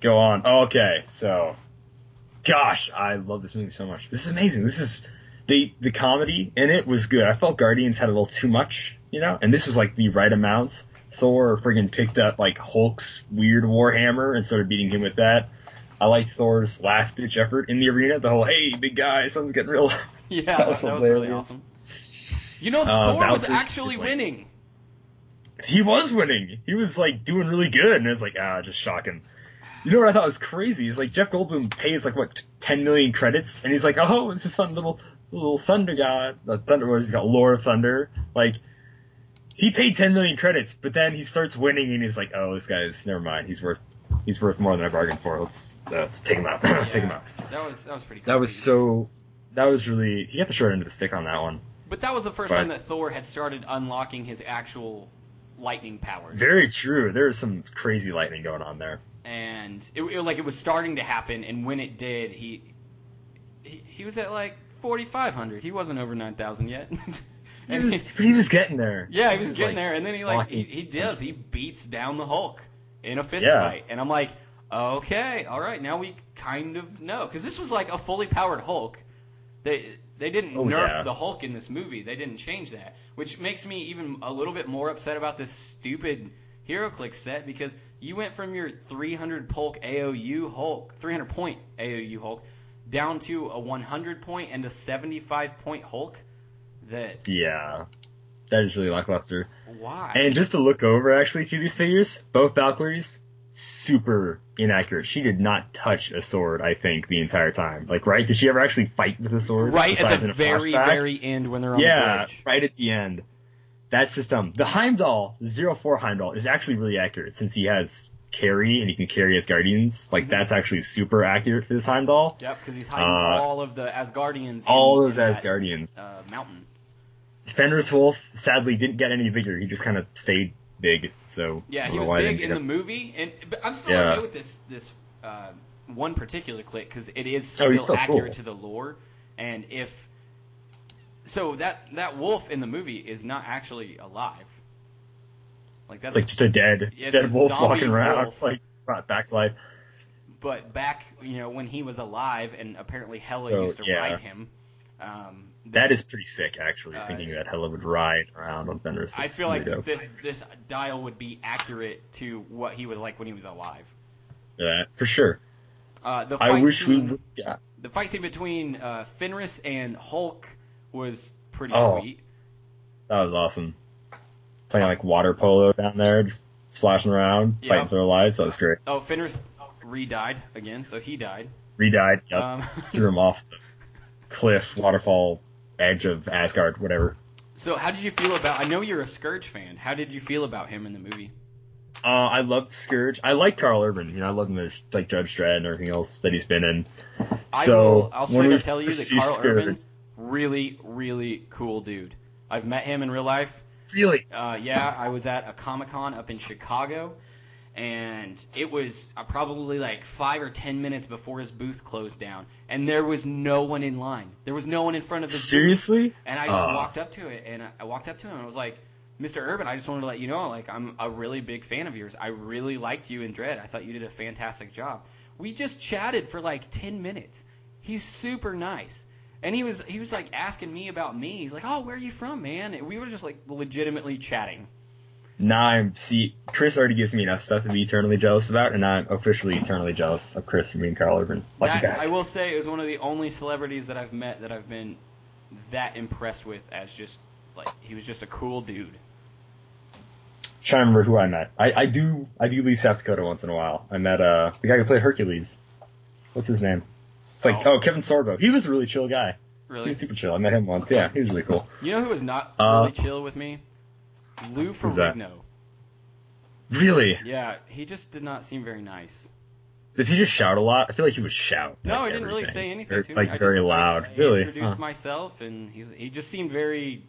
Go on. Oh, okay, so, gosh, I love this movie so much. This is amazing. This is the the comedy in it was good. I felt Guardians had a little too much, you know, and this was like the right amount. Thor friggin' picked up like Hulk's weird warhammer and started beating him with that. I liked Thor's last ditch effort in the arena. The whole "Hey, big guy, sun's getting real." Yeah, That that was was, really awesome. You know, Uh, Thor was Valkyrie actually like- winning. he was winning. He was like doing really good, and it was like ah, just shocking. You know what I thought was crazy is like Jeff Goldblum pays like what ten million credits, and he's like, oh, this is fun little little Thunder god, the Thunder. What he's got, Lore of Thunder. Like he paid ten million credits, but then he starts winning, and he's like, oh, this guy's never mind. He's worth he's worth more than I bargained for. Let's let's take him out. take him out. That was that was pretty. That was so. That was really he got the short end of the stick on that one. But that was the first But- time that Thor had started unlocking his actual lightning powers. Very true. There was some crazy lightning going on there. and it, it like it was starting to happen, and when it did, he he, he was at like 4,500. He wasn't over 9,000 yet. He and was, he- but he was getting there. yeah, he was like, getting there, and then he like he, he does he beats down the Hulk in a fist Yeah. fight, and I'm like, okay, all right, now we kind of know because this was like a fully powered Hulk. They they didn't Oh, nerf yeah. the Hulk in this movie. They didn't change that, which makes me even a little bit more upset about this stupid HeroClix set because you went from your 300 Polk AOU Hulk, 300 point AOU Hulk, down to a 100 point and a 75 point Hulk. That Yeah. That is really lackluster. why? And just to look over actually to these figures, both Valkyries, super inaccurate. She did not touch a sword, I think, the entire time. Like, right? Did she ever actually fight with a sword? right at the very flashback? very end when they're on the yeah, bridge. right at the end. That's just dumb. The Heimdall, the 04 Heimdall, is actually really accurate since he has carry and he can carry his guardians. Like, Mhm. that's actually super accurate for this Heimdall. Yep, because he's hiding Uh, all of the Asgardians. All in, those in that, Asgardians. uh, mountain. Fenris Wolf, sadly, didn't get any bigger. He just kind of stayed big. So, Yeah, he was big in the movie, and but I'm still Yeah. okay with this this uh, one particular clip because it is Oh, still, he's still accurate cool. to the lore. And if so, that that wolf in the movie is not actually alive. Like that's like just a dead, Yeah, dead a wolf walking around, wolf. like brought back life. but back you know when he was alive, and apparently Hela So, used to yeah. ride him. Um, That is pretty sick, actually. Uh, thinking that Hela would ride around on Fenris. I feel like dope. this this dial would be accurate to what he was like when he was alive. Yeah, for sure. Uh, the fight I wish we scene, would. Yeah. the fight scene between uh, Fenris and Hulk was pretty Oh. sweet. That was awesome. Playing like water polo down there, just splashing around, Yeah. fighting for their lives. That was great. Oh, Fenris re-died again, so he died. Re-died. Yep. Um, Threw him off the cliff, waterfall, edge of Asgard, whatever. so how did you feel about? I know you're a Skurge fan. How did you feel about him in the movie? Uh, I loved Skurge. I like Karl Urban. You know, I love him as like Judge Dredd and everything else that he's been in. I so will. I'll when straight we up tell you that Karl Skurge- Urban, really, really cool dude. I've met him in real life. Really? Uh, yeah, I was at a Comic Con up in Chicago, and it was uh, probably like five or ten minutes before his booth closed down, and there was no one in line. There was no one in front of his booth. Seriously? And I just Ah. walked up to it, and I- I walked up to him, and I was like, "Mr. Urban, I just wanted to let you know, like, I'm a really big fan of yours. I really liked you in Dredd. I thought you did a fantastic job. We just chatted for like ten minutes. He's super nice." And he was he was like asking me about me. He's like, "Oh, where are you from, man?" And we were just like legitimately chatting. Now I'm see Chris already gives me enough stuff to be eternally jealous about, and I'm officially eternally jealous of Chris for being Karl Urban. Lucky That, bastard. I will say it was one of the only celebrities that I've met that I've been that impressed with as just like he was just a cool dude. trying to remember who I met. I, I do I do leave South Dakota once in a while. I met uh the guy who played Hercules. What's his name? It's like Oh. oh, Kevin Sorbo. He was a really chill guy. He Really, was super chill. I met him once. Yeah, he was really cool. you know who was not Uh, really chill with me? Lou? Ferrigno. Really? Yeah, he just did not seem very nice. Does he just shout a lot? I feel like he would shout. No, like, he didn't really say anything Or, to me. Like I very just, loud. I, I really? introduced Huh. myself, and he's he just seemed very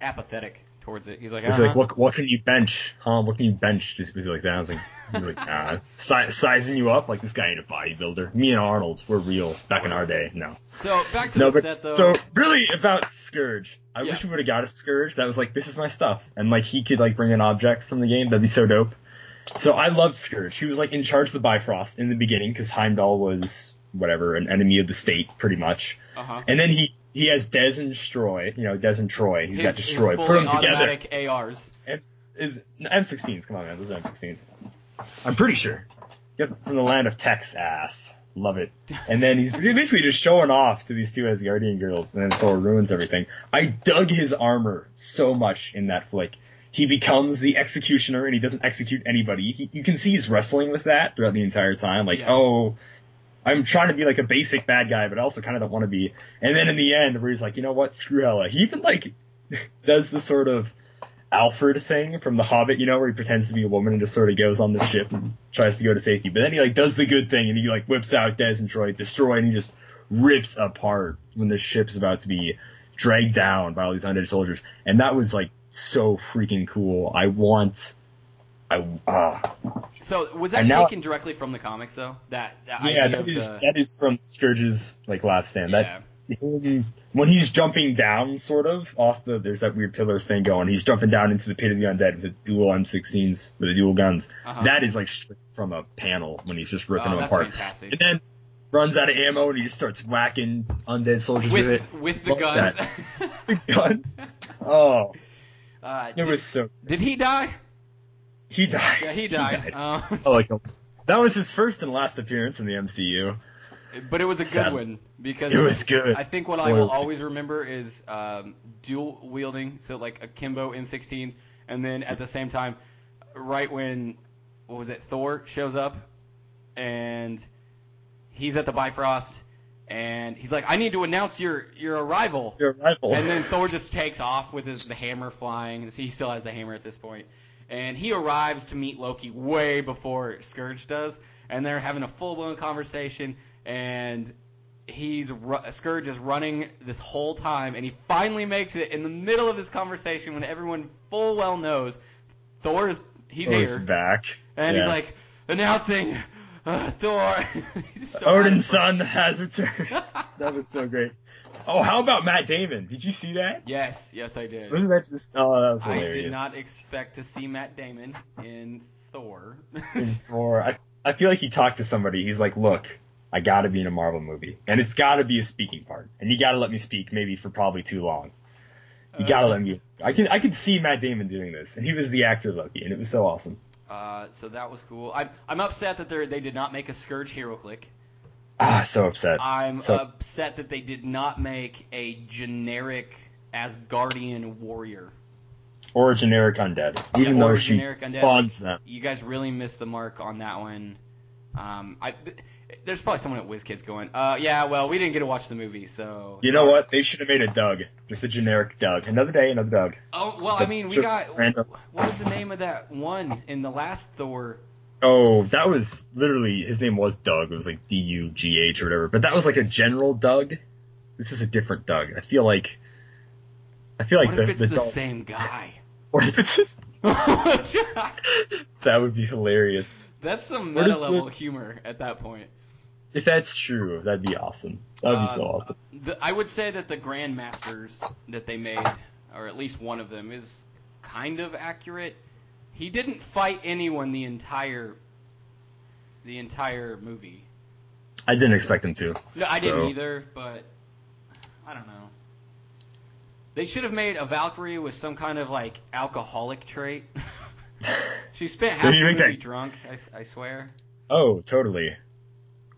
apathetic towards it. He's like, He's uh-huh. like, what what can you bench? Huh? What can you bench? Just was he like that? I was like, he was like, nah. Si- sizing you up like this guy ain't a bodybuilder. Me and Arnold, we're real back in our day. No. So back to no, the but set though. so really about Skurge. I Yeah. wish we would have got a Skurge that was like, this is my stuff, and like he could like bring in objects from the game. That'd be so dope. So I loved Skurge. He was like in charge of the Bifrost in the beginning because Heimdall was whatever an enemy of the state pretty much, uh-huh. and then he he has Des and Troy. You know, Des and Troy. He's his, got Destroy. Put them together. automatic ARs. Is M16s? Come on, man. Those are M16s. I'm pretty sure. Get from the land of Texas. Love it. And then he's basically just showing off to these two Asgardian girls, and then Thor ruins everything. I dug his armor so much in that flick. He becomes the executioner, and he doesn't execute anybody. He, you can see he's wrestling with that throughout the entire time. Like, Yeah. oh, I'm trying to be like a basic bad guy, but I also kind of don't want to be. And then in the end, where he's like, you know what, screw Hela. He even like does the sort of Alfrid thing from The Hobbit, you know, where he pretends to be a woman and just sort of goes on the ship and tries to go to safety. But then he like does the good thing and he like whips out Des and Troy, destroy, and he just rips apart when the ship's about to be dragged down by all these undead soldiers. And that was like so freaking cool. I want, I ah. So was that And now- taken directly from the comics though? That, that yeah, that is the, that is from Skurge's like last stand. yeah. That him when he's jumping down, sort of off the there's that weird pillar thing going. He's jumping down into the pit of the undead with the dual M16s with the dual guns. Uh-huh. That is like from a panel when he's just ripping oh, them that's apart. fantastic. And then runs out of ammo and he just starts whacking undead soldiers with, with it. with the guns. The gun. Oh, uh, it did, was so. did he die? He died. Yeah, he died. Um, I like. That was his first and last appearance in the MCU. but it was a good Sad. one because It was good. I think what I will always remember is um, dual wielding, so like a Kimbo M16s, and then at the same time, right when what was it, Thor shows up, and he's at the Bifrost, and he's like, "I need to announce your your arrival." Your rival. And then Thor just takes off with his the hammer flying. He still has the hammer at this point. And he arrives to meet Loki way before Skurge does, and they're having a full blown conversation. And he's Skurge is running this whole time, and he finally makes it in the middle of this conversation when everyone full well knows Thor is he's Thor's here, back. and Yeah. he's like announcing uh, Thor. so Odin's son has returned. that was so great. Oh, how about Matt Damon? Did you see that? Yes, yes, I did. Wasn't that just? Oh, that was hilarious. I did not expect to see Matt Damon in Thor. Or I, I feel like he talked to somebody. He's like, "Look, I got to be in a Marvel movie, and it's got to be a speaking part, and you got to let me speak, maybe for probably too long. You got to Uh, let me. I can I could see Matt Damon doing this, and he was the actor Loki, and it was so awesome. Uh, so that was cool. I'm I'm upset that they they did not make a Skurge hero click. Ah, so upset. I'm So- upset that they did not make a generic Asgardian warrior. Or a generic undead, even Yeah, though she undead. spawns them. You guys really missed the mark on that one. Um, I th- there's probably someone at WizKids going, uh, yeah, well, we didn't get to watch the movie, so. You know what? They should have made a Doug, just a generic Doug. Another day, another Doug. Oh well, Just I mean, we got random. what was the name of that one in the last Thor? Oh, that was literally his name was Doug. It was like D U G H or whatever. But that was like a general Doug. This is a different Doug. I feel like I feel like what the if it's the, the, same guy? Or if it's just, that would be hilarious. That's some meta is the- level humor at that point. If that's true, that'd be awesome. That'd be so Uh, awesome. The, I would say that the Grandmasters that they made, or at least one of them, is kind of accurate. He didn't fight anyone the entire the entire movie. I didn't expect him to. No, I So- didn't either, but I don't know. They should have made a Valkyrie with some kind of like alcoholic trait. she spent half the movie that- drunk. I, I swear. Oh, totally.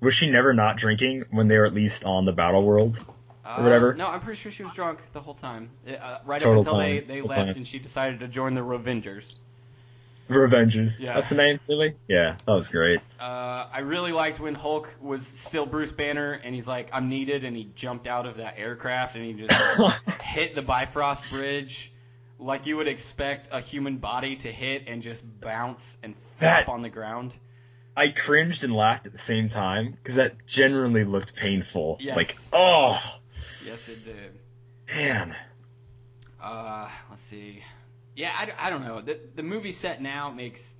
Was she never not drinking when they were at least on the battle world? Uh, whatever. No, I'm pretty sure she was drunk the whole time. Uh, right Total up until they, time, they full left time. and she decided to join the Revengers. Revengers. Yeah. That's the name, really? Yeah, that was great. Uh, I really liked when Hulk was still Bruce Banner and he's like, I'm needed, and he jumped out of that aircraft and he just hit the Bifrost Bridge like you would expect a human body to hit and just bounce and flop on the ground. I cringed and laughed at the same time because that genuinely looked painful. Yes. Like, oh Yes, it did. man, Uh, let's see. Yeah, I, I don't know. The, the movie set now makes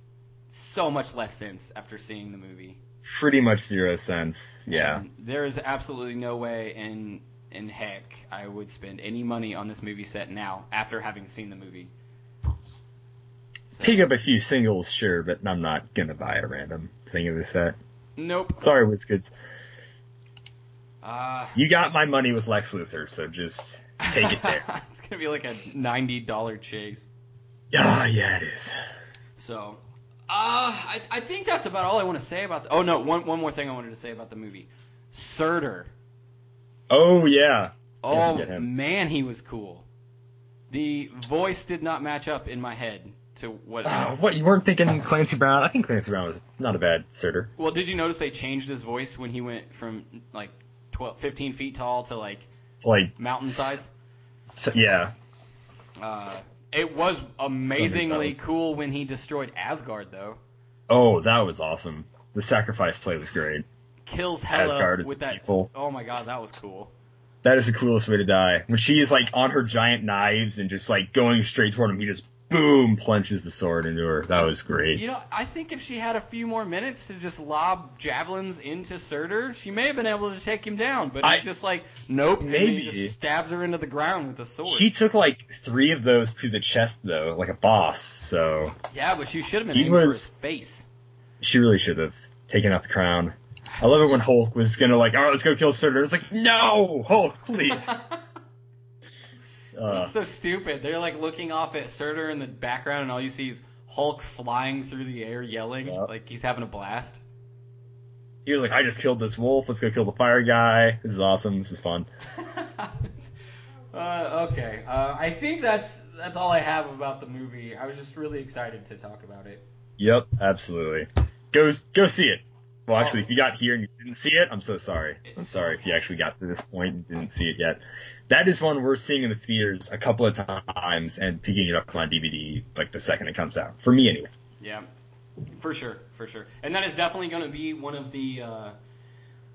so much less sense after seeing the movie. pretty much zero sense. Yeah, there is absolutely no way in in heck I would spend any money on this movie set now after having seen the movie. So- pick up a few singles, sure, but I'm not gonna buy a random thing of the set. Nope. Sorry, WizKids. Uh, You got my money with Lex Luthor, so just take it there. it's gonna be like a ninety dollar chase. Ah, yeah, it is. So, uh, I, I think that's about all I want to say about. The, oh no, one one more thing I wanted to say about the movie, Surtur. Oh yeah. Oh Can't forget him. man, he was cool. The voice did not match up in my head to what. Uh, what you weren't thinking Clancy Brown? I think Clancy Brown was not a bad Surtur. well, did you notice they changed his voice when he went from like 12, 15 feet tall to like Like, mountain size? so, yeah, Uh, it was amazingly cool when he destroyed Asgard, though. Oh, that was awesome. The sacrifice play was great. Kills Hela Asgard is with that. people. Oh my god, that was cool. That is the coolest way to die. When she is like on her giant knives and just like going straight toward him, he just boom plunges the sword into her. That was great. You know, I think if she had a few more minutes to just lob javelins into Surtur, she may have been able to take him down. But I- he's just like, nope. Maybe. he just stabs her into the ground with a sword. He took like three of those to the chest though, like a boss. So yeah, but she should have been He aiming for was- his face. she really should have taken off the crown. I love it when Hulk was gonna like, all right, let's go kill Surtur. It's like, no, Hulk, please. Uh, It's so stupid. They're like looking off at Surtur in the background, and all you see is Hulk flying through the air yelling like he's having a blast. He was like, I just killed this wolf. Let's go kill the fire guy. This is awesome. This is fun. uh, okay, uh, I think that's that's all I have about the movie. I was just really excited to talk about it. Yep, absolutely. Go go see it. Well, actually, Oh. if you got here and you didn't see it, I'm so sorry. I'm so sorry if you actually got to this point and didn't see it yet. That is one we're seeing in the theaters a couple of times and picking it up on DVD like the second it comes out. For me, anyway. Yeah, for sure, for sure. And that is definitely going to be one of the uh,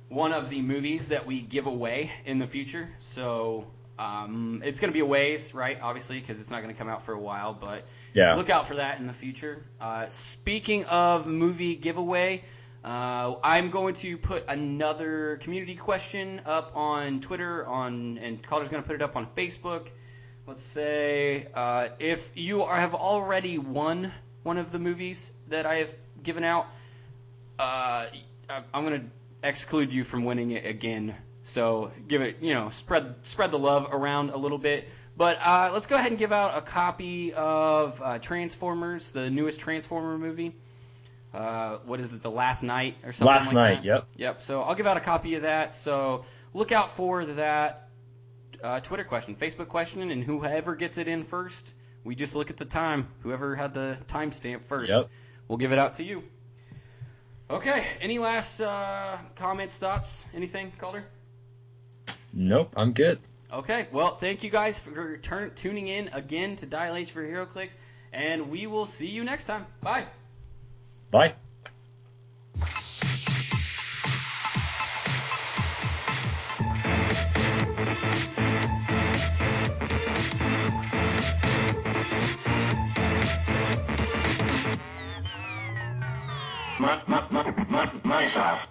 one of the movies that we give away in the future. So um, it's going to be a ways, right? Obviously, because it's not going to come out for a while, but Yeah. look out for that in the future. Uh, speaking of movie giveaway. Uh, I'm going to put another community question up on Twitter, on and Calder's going to put it up on Facebook. Let's say uh, if you are, have already won one of the movies that I have given out, uh, I'm going to exclude you from winning it again. So give it, you know, spread spread the love around a little bit. But uh, let's go ahead and give out a copy of uh, Transformers, the newest Transformer movie. Uh, what is it, The Last Knight or something Last like night, that? yep. Yep. So I'll give out a copy of that. So look out for that uh, Twitter question, Facebook question, and whoever gets it in first, we just look at the time. Whoever had the timestamp first, Yep. we'll give it out to you. Okay. Any last uh, comments, thoughts, anything, Calder? Nope, I'm good. Okay. Well, thank you guys for turn- tuning in again to Dial H for HeroClix, and we will see you next time. Bye. Bye. My, my, my, my, my style.